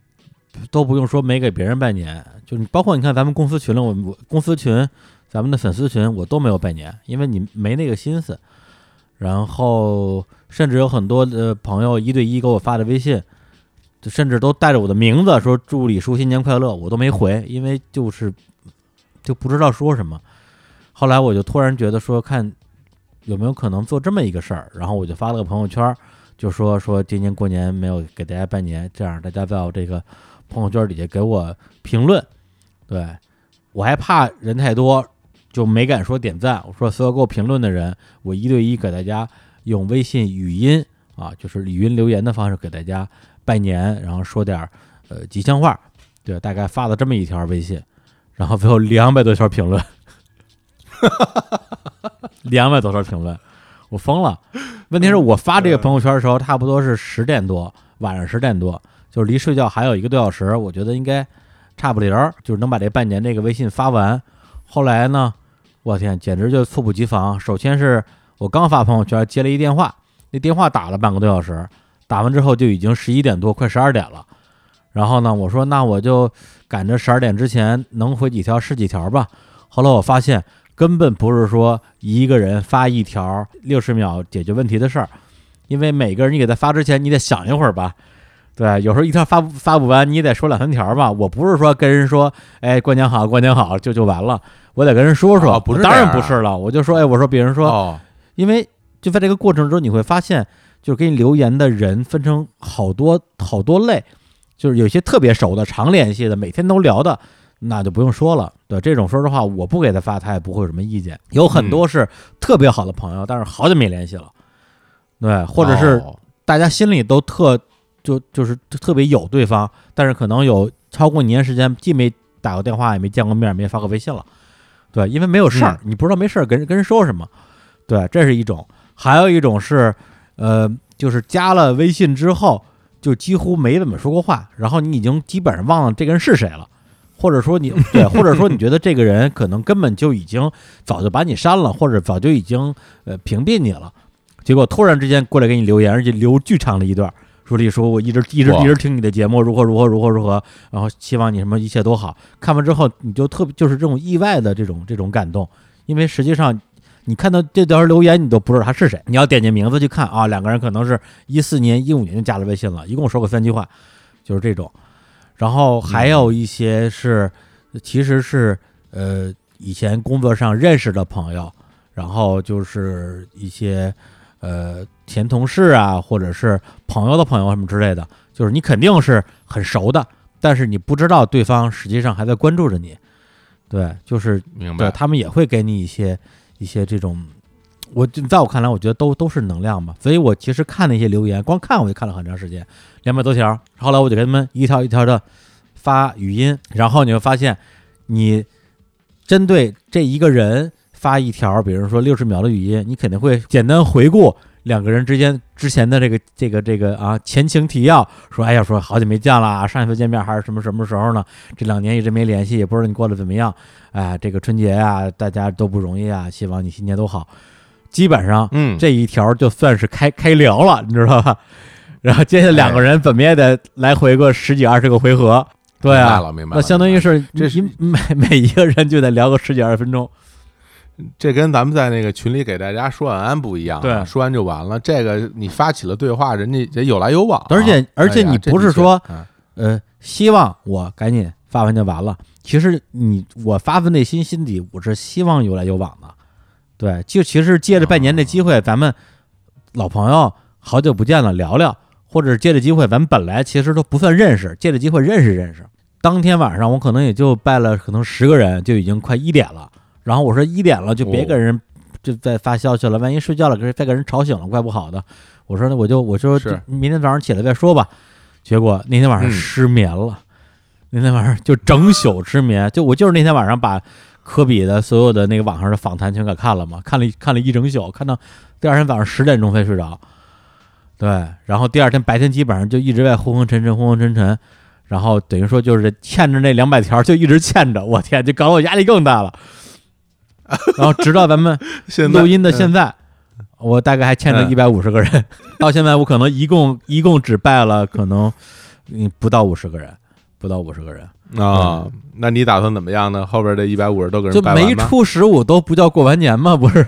都不用说没给别人拜年，就你包括你看咱们公司群了，我我公司群、咱们的粉丝群，我都没有拜年，因为你没那个心思。然后甚至有很多的朋友一对一给我发的微信，就甚至都带着我的名字说祝李叔新年快乐，我都没回，因为就是就不知道说什么。后来我就突然觉得说，看有没有可能做这么一个事儿，然后我就发了个朋友圈，就说说今年过年没有给大家拜年，这样大家在我这个朋友圈底下给我评论。对我还怕人太多，就没敢说点赞。我说所有给我评论的人，我一对一给大家用微信语音啊，就是语音留言的方式给大家拜年，然后说点儿呃吉祥话。对，大概发了这么一条微信，然后最后两百多条评论，两百多条评论，我疯了。问题是我发这个朋友圈的时候，差不多是十点多，晚上十点多，就是离睡觉还有一个多小时，我觉得应该差不离儿，就是能把这半年这个微信发完。后来呢，我天，简直就猝不及防。首先是我刚发朋友圈接了一电话，那电话打了半个多小时，打完之后就已经十一点多，快十二点了。然后呢，我说那我就赶着十二点之前能回几条是几条吧。后来我发现根本不是说一个人发一条六十秒解决问题的事儿，因为每个人你给他发之前你得想一会儿吧。对，有时候一条发不发不完，你也得说两三条吧。我不是说跟人说，哎，过年好，过年好，就就完了。我得跟人说说，哦不是当然不是了。我就说，哎，我说，比如说，哦，因为就在这个过程中，你会发现，就是给你留言的人分成好多好多类，就是有些特别熟的、常联系的、每天都聊的，那就不用说了。对这种，说实话，我不给他发，他也不会有什么意见。有很多是特别好的朋友，但是好久没联系了，对，或者是哦大家心里都特就就是特别有对方，但是可能有超过一年时间，既没打过电话，也没见过面，也没发过微信了。对，因为没有事儿，你不知道没事儿跟人跟人说什么。对，这是一种。还有一种是，呃，就是加了微信之后，就几乎没怎么说过话，然后你已经基本上忘了这个人是谁了，或者说你 对，或者说你觉得这个人可能根本就已经早就把你删了，或者早就已经呃屏蔽你了，结果突然之间过来给你留言，而且留巨长的一段，说里说我一直一直一直听你的节目，如何如何如何如何，然后希望你什么一切都好。看完之后，你就特别就是这种意外的这种这种感动，因为实际上你看到这条留言，你都不知道他是谁，你要点进名字去看啊，两个人可能是一四年、一五年就加了微信了，一共说过三句话，就是这种。然后还有一些是，其实是呃以前工作上认识的朋友，然后就是一些呃前同事啊，或者是朋友的朋友什么之类的，就是你肯定是很熟的，但是你不知道对方实际上还在关注着你。对，就是明白。对他们也会给你一些一些这种，我就在我看来，我觉得都都是能量嘛。所以我其实看那些留言，光看我就看了很长时间，两百多条。后来我就给他们一条一条的发语音，然后你会发现，你针对这一个人发一条，比如说六十秒的语音，你肯定会简单回顾两个人之间之前的这个这个这个啊前情提要，说哎呀，说好久没见了啊，上一次见面还是什么什么时候呢？这两年一直没联系，也不知道你过得怎么样。哎，这个春节啊、大家都不容易啊，希望你新年都好。基本上嗯，这一条就算是开开聊了，你知道吧？然后接下来两个人怎么也得来回个十几二十个回合，对啊，明白了，明白了。那相当于是这是每每一个人就得聊个十几二十分钟，这跟咱们在那个群里给大家说晚安不一样啊，对说完就完了。这个你发起了对话，人家也有来有往啊，而且而且你不是说嗯呃，希望我赶紧发完就完了。其实你我发自内心心底，我是希望有来有往的。对，就其实借着拜年这机会，咱们老朋友好久不见了，聊聊，或者借着机会，咱们本来其实都不算认识，借着机会认识认识。当天晚上我可能也就拜了可能十个人，就已经快一点了。然后我说一点了，就别哦给人就再发消息了，万一睡觉了，给再给人吵醒了，怪不好的。我说那我就我就明天早上起来再说吧。结果那天晚上嗯失眠了，那天晚上就整宿失眠。就我就是那天晚上把科比的所有的那个网上的访谈全给看了嘛，看了一看了一整宿，看到第二天早上十点钟才睡着。对，然后第二天白天基本上就一直在昏昏沉沉，昏昏沉沉，然后等于说就是欠着那两百条就一直欠着，我天，就搞得我压力更大了。然后直到咱们 现录音的现在，我大概还欠着嗯一百五十个人，到现在我可能一共一共只拜了可能嗯不到五十个人，不到五十个人，啊，那你打算怎么样呢？后边这一百五十多个人就？没出十五都不叫过完年吗？不是，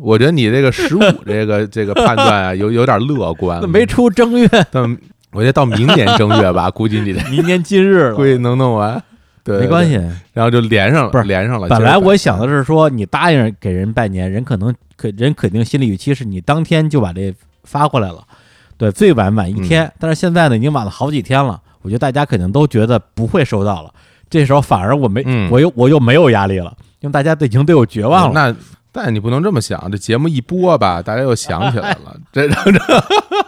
我觉得你这个十五这个这个判断啊，有有点乐观那。没出正月，但我觉得到明年正月吧，估计你得明年今日了估，计能弄完。对，没关，系。然后就连上了，不是连上了。本来我想的是说，你答应给人拜年，人可能可人肯定心理预期是你当天就把这发过来了，对，最晚晚一天。但是现在呢，已经晚了好几天了，我觉得大家肯定都觉得不会收到了。这时候反而我没，嗯我又我又没有压力了，因为大家都已经对我绝望了。那但你不能这么想，这节目一播吧，大家又想起来了，这这这。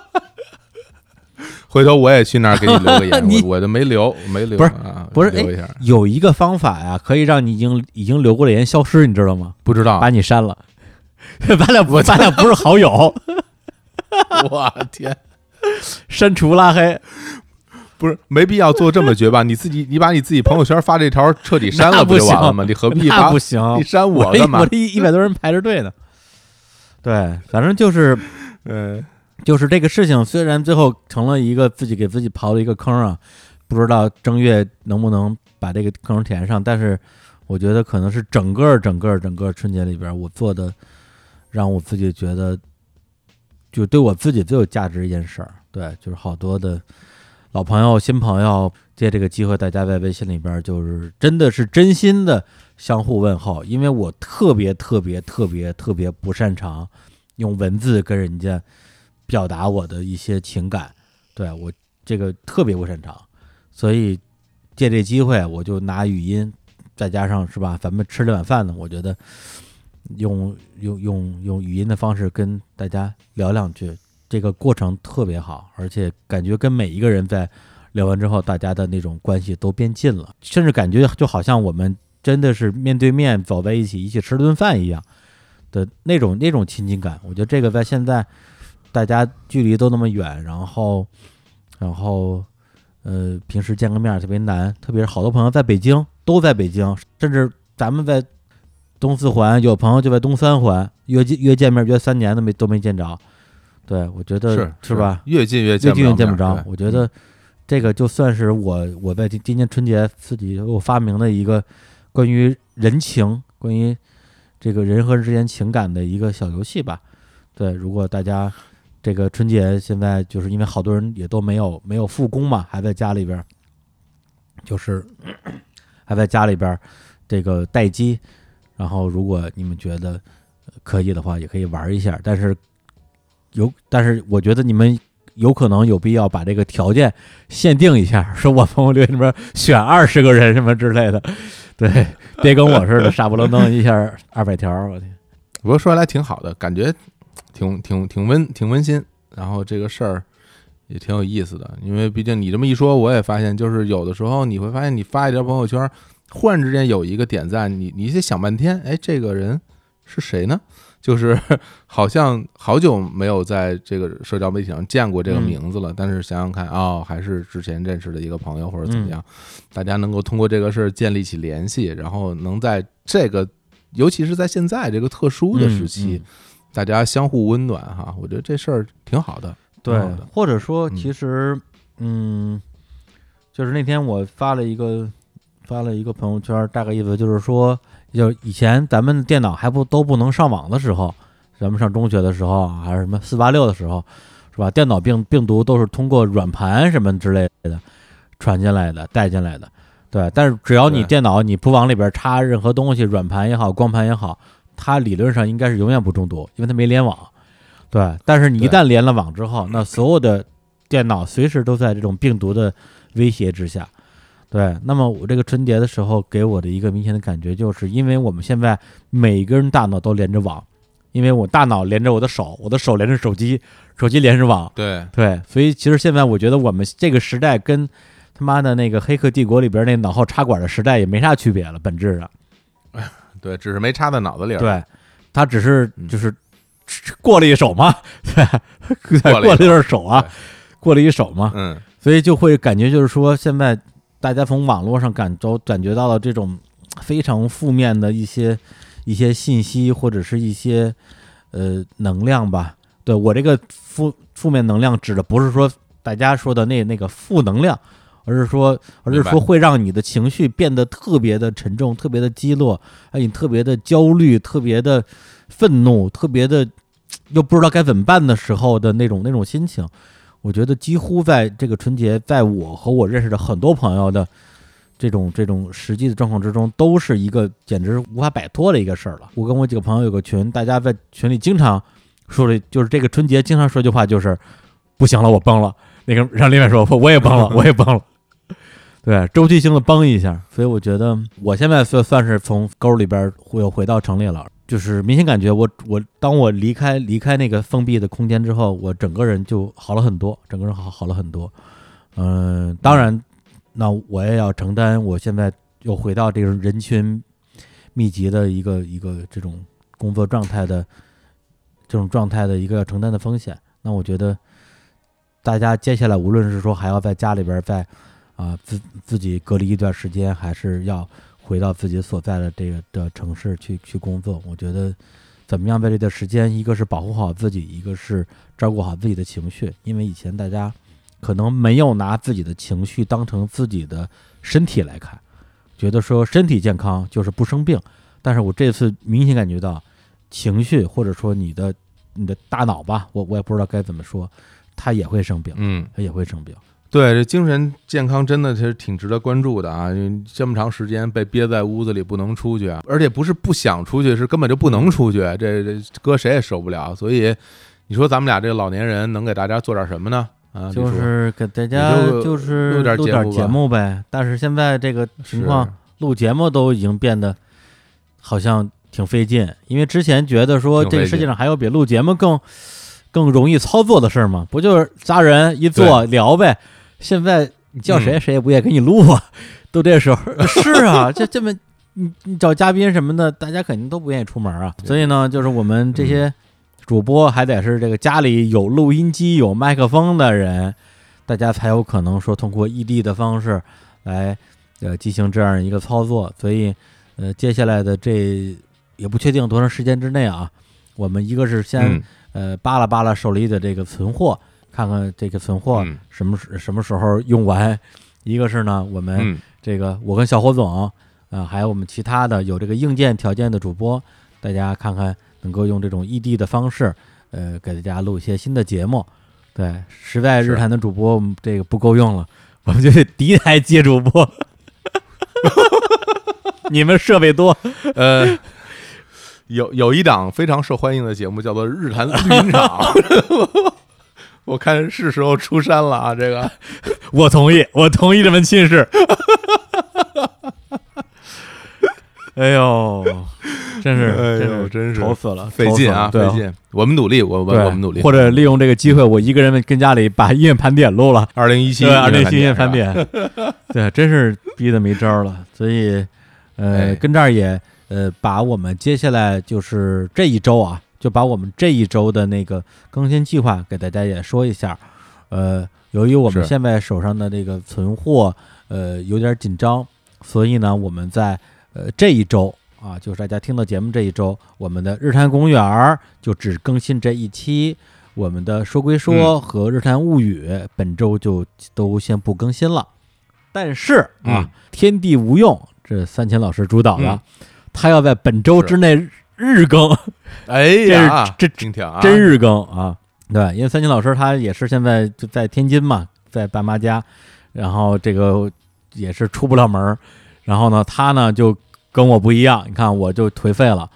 回头我也去那儿给你留个 言，你我我就没留，没留，不是啊不是留一下，有一个方法呀，可以让你已经已经留过的言消失，你知道吗？不知道把，你删了。咱俩不，咱俩不是好友，我天，删除拉黑。不是没必要做这么绝吧？你自己你把你自己朋友圈发这条彻底删了不就完了吗？你何必把那不行，你删我干嘛我？这一一百多人排着队呢。对，反正就是嗯就是这个事情，虽然最后成了一个自己给自己刨了一个坑啊，不知道正月能不能把这个坑填上，但是我觉得可能是整个整个整个春节里边我做的，让我自己觉得就对我自己最有价值一件事儿。对，就是好多的老朋友、新朋友，借这个机会，大家在微信里边就是真的是真心的相互问候，因为我特别特别特别特别不擅长用文字跟人家表达我的一些情感，对我这个特别不擅长，所以借这机会，我就拿语音，再加上是吧，咱们吃这碗饭呢，我觉得用用用用语音的方式跟大家聊两句，这个过程特别好，而且感觉跟每一个人在聊完之后，大家的那种关系都变近了，甚至感觉就好像我们真的是面对面走在一起，一起吃顿饭一样的那种那种亲近感。我觉得这个在现在大家距离都那么远，然后然后呃平时见个面儿特别难，特别是好多朋友在北京，都在北京，甚至咱们在东四环，有朋友就在东三环，约见约见面约三年都没都没见着。对，我觉得是是吧？？越近越越见近越见不。着我觉得这个就算是我我在今今年春节自己我发明的一个关于人情、关于这个人和人之间情感的一个小游戏吧。对，如果大家这个春节现在就是因为好多人也都没有没有复工嘛，还在家里边儿，就是 还在家里边儿这个待机。然后，如果你们觉得呃可以的话，也可以玩一下。但是有，但是我觉得你们有可能有必要把这个条件限定一下，说我朋友圈里边选二十个人什么之类的，对，别跟我似的 傻不愣登一下二百条，我天，不过说来挺好的，感觉挺挺挺温挺温馨，然后这个事儿也挺有意思的，因为毕竟你这么一说，我也发现，就是有的时候你会发现，你发一条朋友圈，忽然之间有一个点赞，你你得想半天，哎，这个人是谁呢？就是 好像好久没有在这个社交媒体上见过这个嗯。名字了，但是想想看，哦，还是之前认识的一个朋友或者怎嗯。么样，大家能够通过这个事儿建立起联系，然后能在这个，尤其是在现在这个特殊的时期，大家相互温暖哈，我觉得这事儿挺好的。对，或者说嗯其实，嗯，就是那天我发了一个发了一个朋友圈，大概意思就是说，就以前咱们电脑还不都不能上网的时候，咱们上中学的时候，还是什么四八六的时候，是吧？电脑病病毒都是通过软盘什么之类的传进来的、带进来的。对，但是只要你电脑你不往里边插任何东西，软盘也好，光盘也好，它理论上应该是永远不中毒，因为它没联网。对，但是你一旦连了网之后，那所有的电脑随时都在这种病毒的威胁之下。对，那么我这个春节的时候给我的一个明显的感觉，就是因为我们现在每个人大脑都连着网，因为我大脑连着我的手，我的手连着手机，手机连着网，对，对，所以其实现在我觉得我们这个时代跟他妈的那个《黑客帝国》里边那脑后插管的时代也没啥区别了，本质上。对，只是没插在脑子里儿。对，他只是嗯就是过了一手嘛，对，过了一过了一手手啊，过了一手嘛，嗯，所以就会感觉就是说，现在大家从网络上感都感觉到了这种非常负面的一些一些信息或者是一些呃能量吧。对我这个负负面能量指的不是说大家说的那那个负能量，而是说而是说会让你的情绪变得特别的沉重、特别的低落，让你特别的焦虑、特别的愤怒、特别的又不知道该怎么办的时候的那种那种心情。我觉得几乎在这个春节，在我和我认识的很多朋友的这种这种实际的状况之中，都是一个简直无法摆脱的一个事儿了。我跟我几个朋友有个群，大家在群里经常说的，就是这个春节经常说一句话，就是不行了，我崩了。那个让另外说，我也崩了，我也崩了。对，周期性的崩一下，所以我觉得我现在算算是从沟里边回回到城里了，就是明显感觉我我当我离开离开那个封闭的空间之后，我整个人就好了很多，整个人好好了很多。嗯、当然，那我也要承担我现在又回到这种人群密集的一个一个这种工作状态的这种状态的一个要承担的风险。那我觉得大家接下来无论是说还要在家里边在啊自自己隔离一段时间，还是要回到自己所在的这个的城市去去工作，我觉得怎么样在这段时间，一个是保护好自己，一个是照顾好自己的情绪，因为以前大家可能没有拿自己的情绪当成自己的身体来看，觉得说身体健康就是不生病，但是我这次明显感觉到情绪或者说你的你的大脑吧，我我也不知道该怎么说，它也会生病，嗯，它也会生病。对，这精神健康真的是挺值得关注的啊！这么长时间被憋在屋子里不能出去，而且不是不想出去，是根本就不能出去，这这搁谁也受不了。所以你说咱们俩这老年人能给大家做点什么呢？啊，就是给大家就就是录点节节目呗。但是现在这个情况，录节目都已经变得好像挺费劲，因为之前觉得说这个世界上还有比录节目更更容易操作的事儿吗？不就是仨人一坐聊呗？现在你叫谁嗯。谁也不愿意给你录啊，都这时候。是啊，这这么你你找嘉宾什么的，大家肯定都不愿意出门啊。所以呢，就是我们这嗯。些主播还得是这个家里有录音机、有麦克风的人，大家才有可能说通过异地的方式来呃进行这样一个操作。所以呃，接下来的这也不确定多长时间之内啊，我们一个是先、嗯。呃扒拉扒拉手里的这个存货，看看这个存货嗯什么时什么时候用完。一个是呢，我们嗯这个我跟小火总，啊，还有我们其他的有这个硬件条件的主播，大家看看能够用这种异地的方式，呃，给大家录一些新的节目。对，实在日坛的主播我们这个不够用了，我们就得第一台接主播。你们设备多，呃，有有一档非常受欢迎的节目叫做《日坛绿茵场》，我看是时候出山了啊！这个 我同意，我同意这门亲事。哎呦，真是，哎真是呦真是愁死了，费劲啊，费劲。我们努力，我我，我们努力，或者利用这个机会，我一个人跟家里把音乐盘点录了，二零一七对，二零一七音乐盘盘点，对，真是逼得没招儿了。所以，呃，哎跟这儿也呃，把我们接下来就是这一周啊，就把我们这一周的那个更新计划给大家也说一下。呃，由于我们现在手上的这个存货呃有点紧张，所以呢，我们在呃这一周啊，就是大家听到节目这一周，我们的日坛公园儿就只更新这一期。我们的说归嗯。说和日坛物语、本周就都先不更新了，但是啊，嗯天地无用这三千老师主导的，嗯。他要在本周之内日更，哎呀，是这听听啊，真日更啊！对，因为三千老师他也是现在就在天津嘛，在爸妈家，然后这个也是出不了门儿，然后呢，他呢就跟我不一样，你看我就颓废了，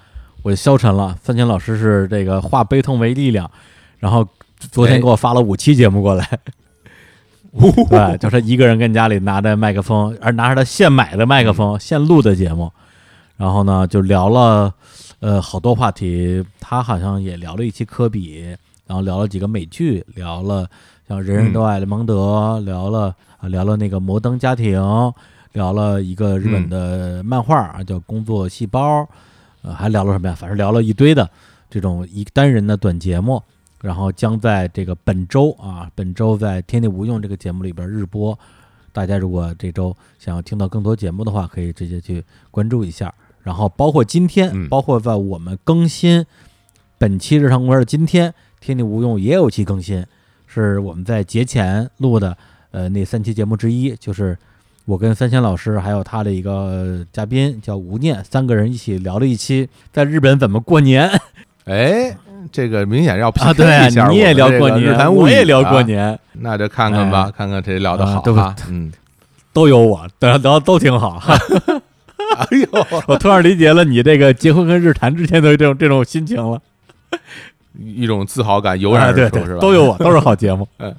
我就消沉了。三千老师是这个化悲痛为力量，然后昨天哎。给我发了五期节目过来，对，就他一个人跟家里拿着麦克风，而拿着他现买的麦克风、现录的节目，然后呢就聊了呃好多话题，他好像也聊了一期科比，然后聊了几个美剧，聊了像《人人都爱雷蒙德》聊了啊聊了那个《摩登家庭》，聊了一个日本的漫画啊叫《工作细胞》，呃还聊了什么呀？反正聊了一堆的这种一单人的短节目。然后将在这个本周啊，本周在《天地无用》这个节目里边日播。大家如果这周想要听到更多节目的话，可以直接去关注一下。然后包括今天，嗯。包括在我们更新本期日常公园的今天，《天地无用》也有期更新，是我们在节前录的，呃，那三期节目之一，就是我跟三千老师还有他的一个嘉宾叫吴念，三个人一起聊了一期在日本怎么过年？哎，这个明显要 PK 啊，对 你也聊过年，我也聊过啊，年，那就看看吧，哎看看谁聊得好啊对嗯，都有我，聊聊都挺好。哎呦，我突然理解了你这个结婚跟日坛之间的这种这种心情了。一种自豪感油然而生是，吧？都有我，都是好节目。嗯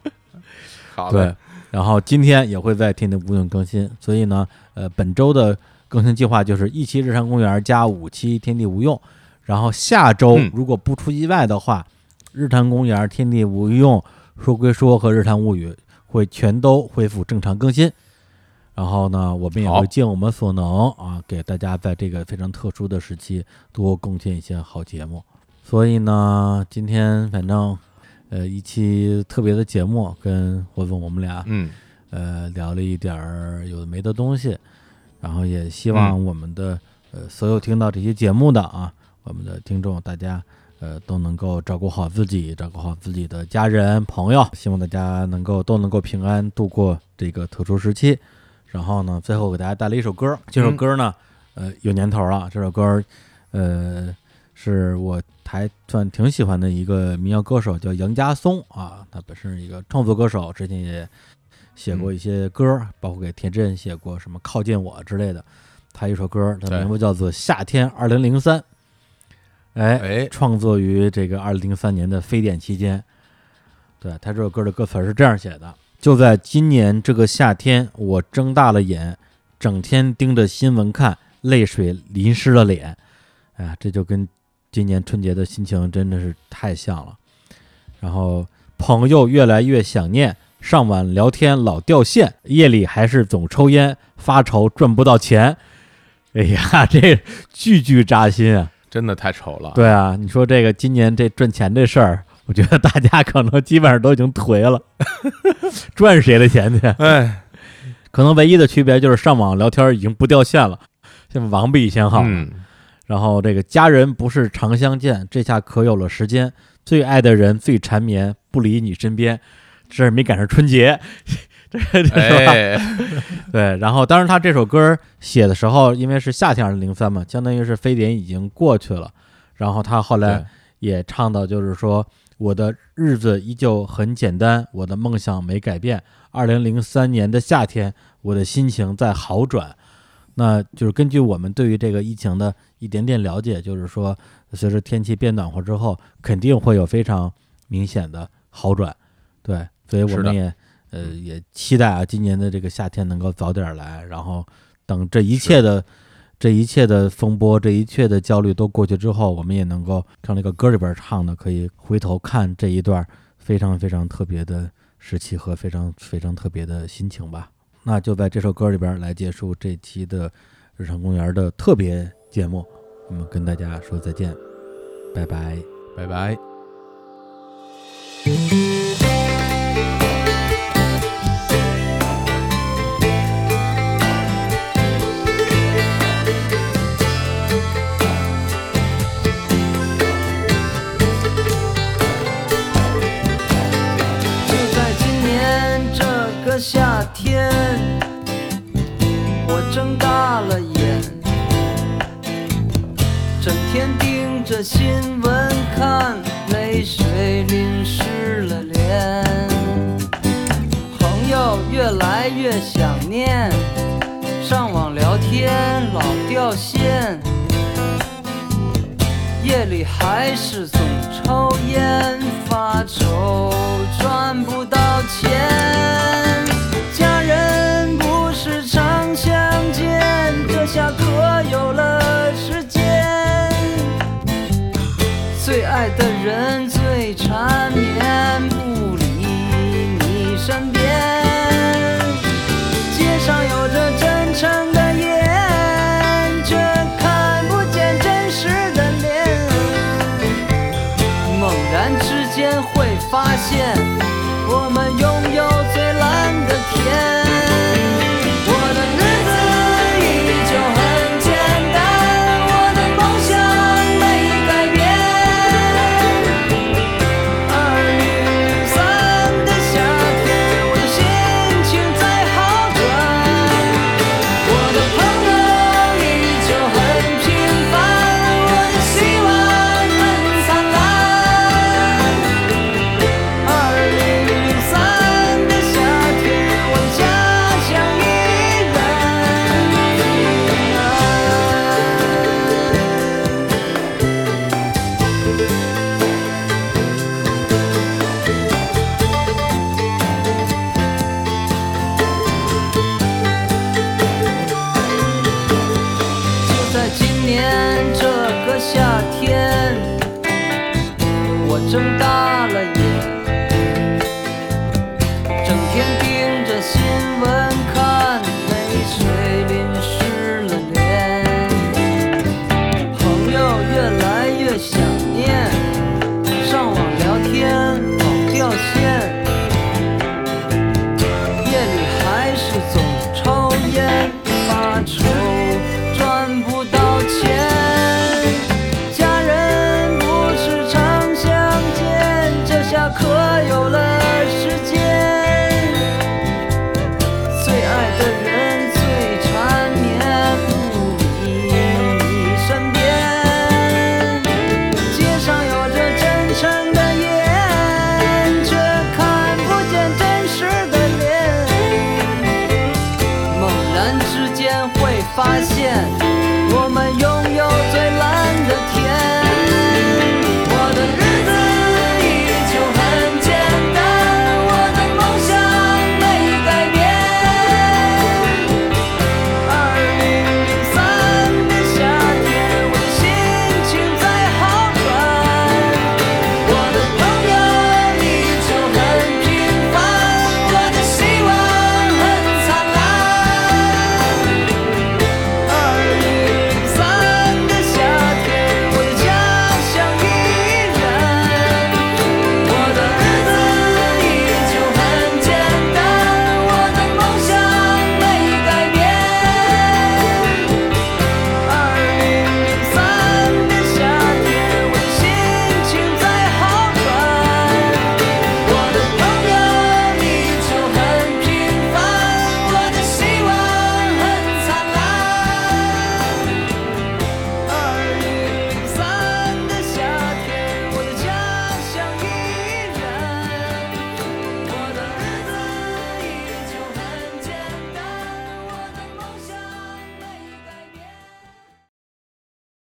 好的对，然后今天也会在天地无用更新，所以呢，呃，本周的更新计划就是一期日常公园加五期天地无用，然后下周嗯如果不出意外的话，日坛公园、天地无用、说归说和日坛物语会全都恢复正常更新。然后呢，我们也会尽我们所能啊，给大家在这个非常特殊的时期多贡献一些好节目。所以呢，今天反正呃一期特别的节目，跟霍总我们俩嗯呃聊了一点儿有的没的东西，然后也希望我们的、呃所有听到这些节目的啊，我们的听众大家呃都能够照顾好自己，照顾好自己的家人朋友，希望大家能够都能够平安度过这个特殊时期。然后呢，最后给大家带来一首歌，这首歌呢，呃有年头了，这首歌呃是我还算挺喜欢的一个民谣歌手，叫杨家松啊，他本身是一个创作歌手，之前也写过一些歌，包括给田震写过什么《靠近我》之类的。他一首歌，它对名字叫做《夏天二零零三》，哎，哎，创作于这个二零零三年的非典期间。对他这首歌的歌词是这样写的：就在今年这个夏天，我睁大了眼，整天盯着新闻看，泪水淋湿了脸。哎呀，这就跟今年春节的心情真的是太像了。然后朋友越来越想念，上晚聊天老掉线，夜里还是总抽烟，发愁赚不到钱。哎呀，这句句扎心啊！真的太丑了。对啊，你说这个今年这赚钱这事儿，我觉得大家可能基本上都已经颓了，赚谁的钱去？哎，可能唯一的区别就是上网聊天已经不掉线了，现在网比以前好。嗯，然后这个家人不是常相见，这下可有了时间。最爱的人最缠绵，不离你身边，这是没赶上春节，这 这是吧？哎，对，然后当然他这首歌写的时候，因为是夏天二零零三嘛，相当于是非典已经过去了。然后他后来也唱到，就是说我的日子依旧很简单，我的梦想没改变。二零零三年的夏天，我的心情在好转。那就是根据我们对于这个疫情的一点点了解，就是说随着天气变暖和之后，肯定会有非常明显的好转。对，所以我们也呃也期待啊，今年的这个夏天能够早点来，然后等这一切的这一切的风波，这一切的焦虑都过去之后，我们也能够像那个歌里边唱的，可以回头看这一段非常非常特别的时期和非常非常特别的心情吧。那就在这首歌里边来结束这期的日常公园的特别节目，我们跟大家说再见，拜拜。拜拜。新闻看，泪水淋湿了脸。朋友越来越想念，上网聊天老掉线。夜里还是总抽烟，发愁赚不到钱。线。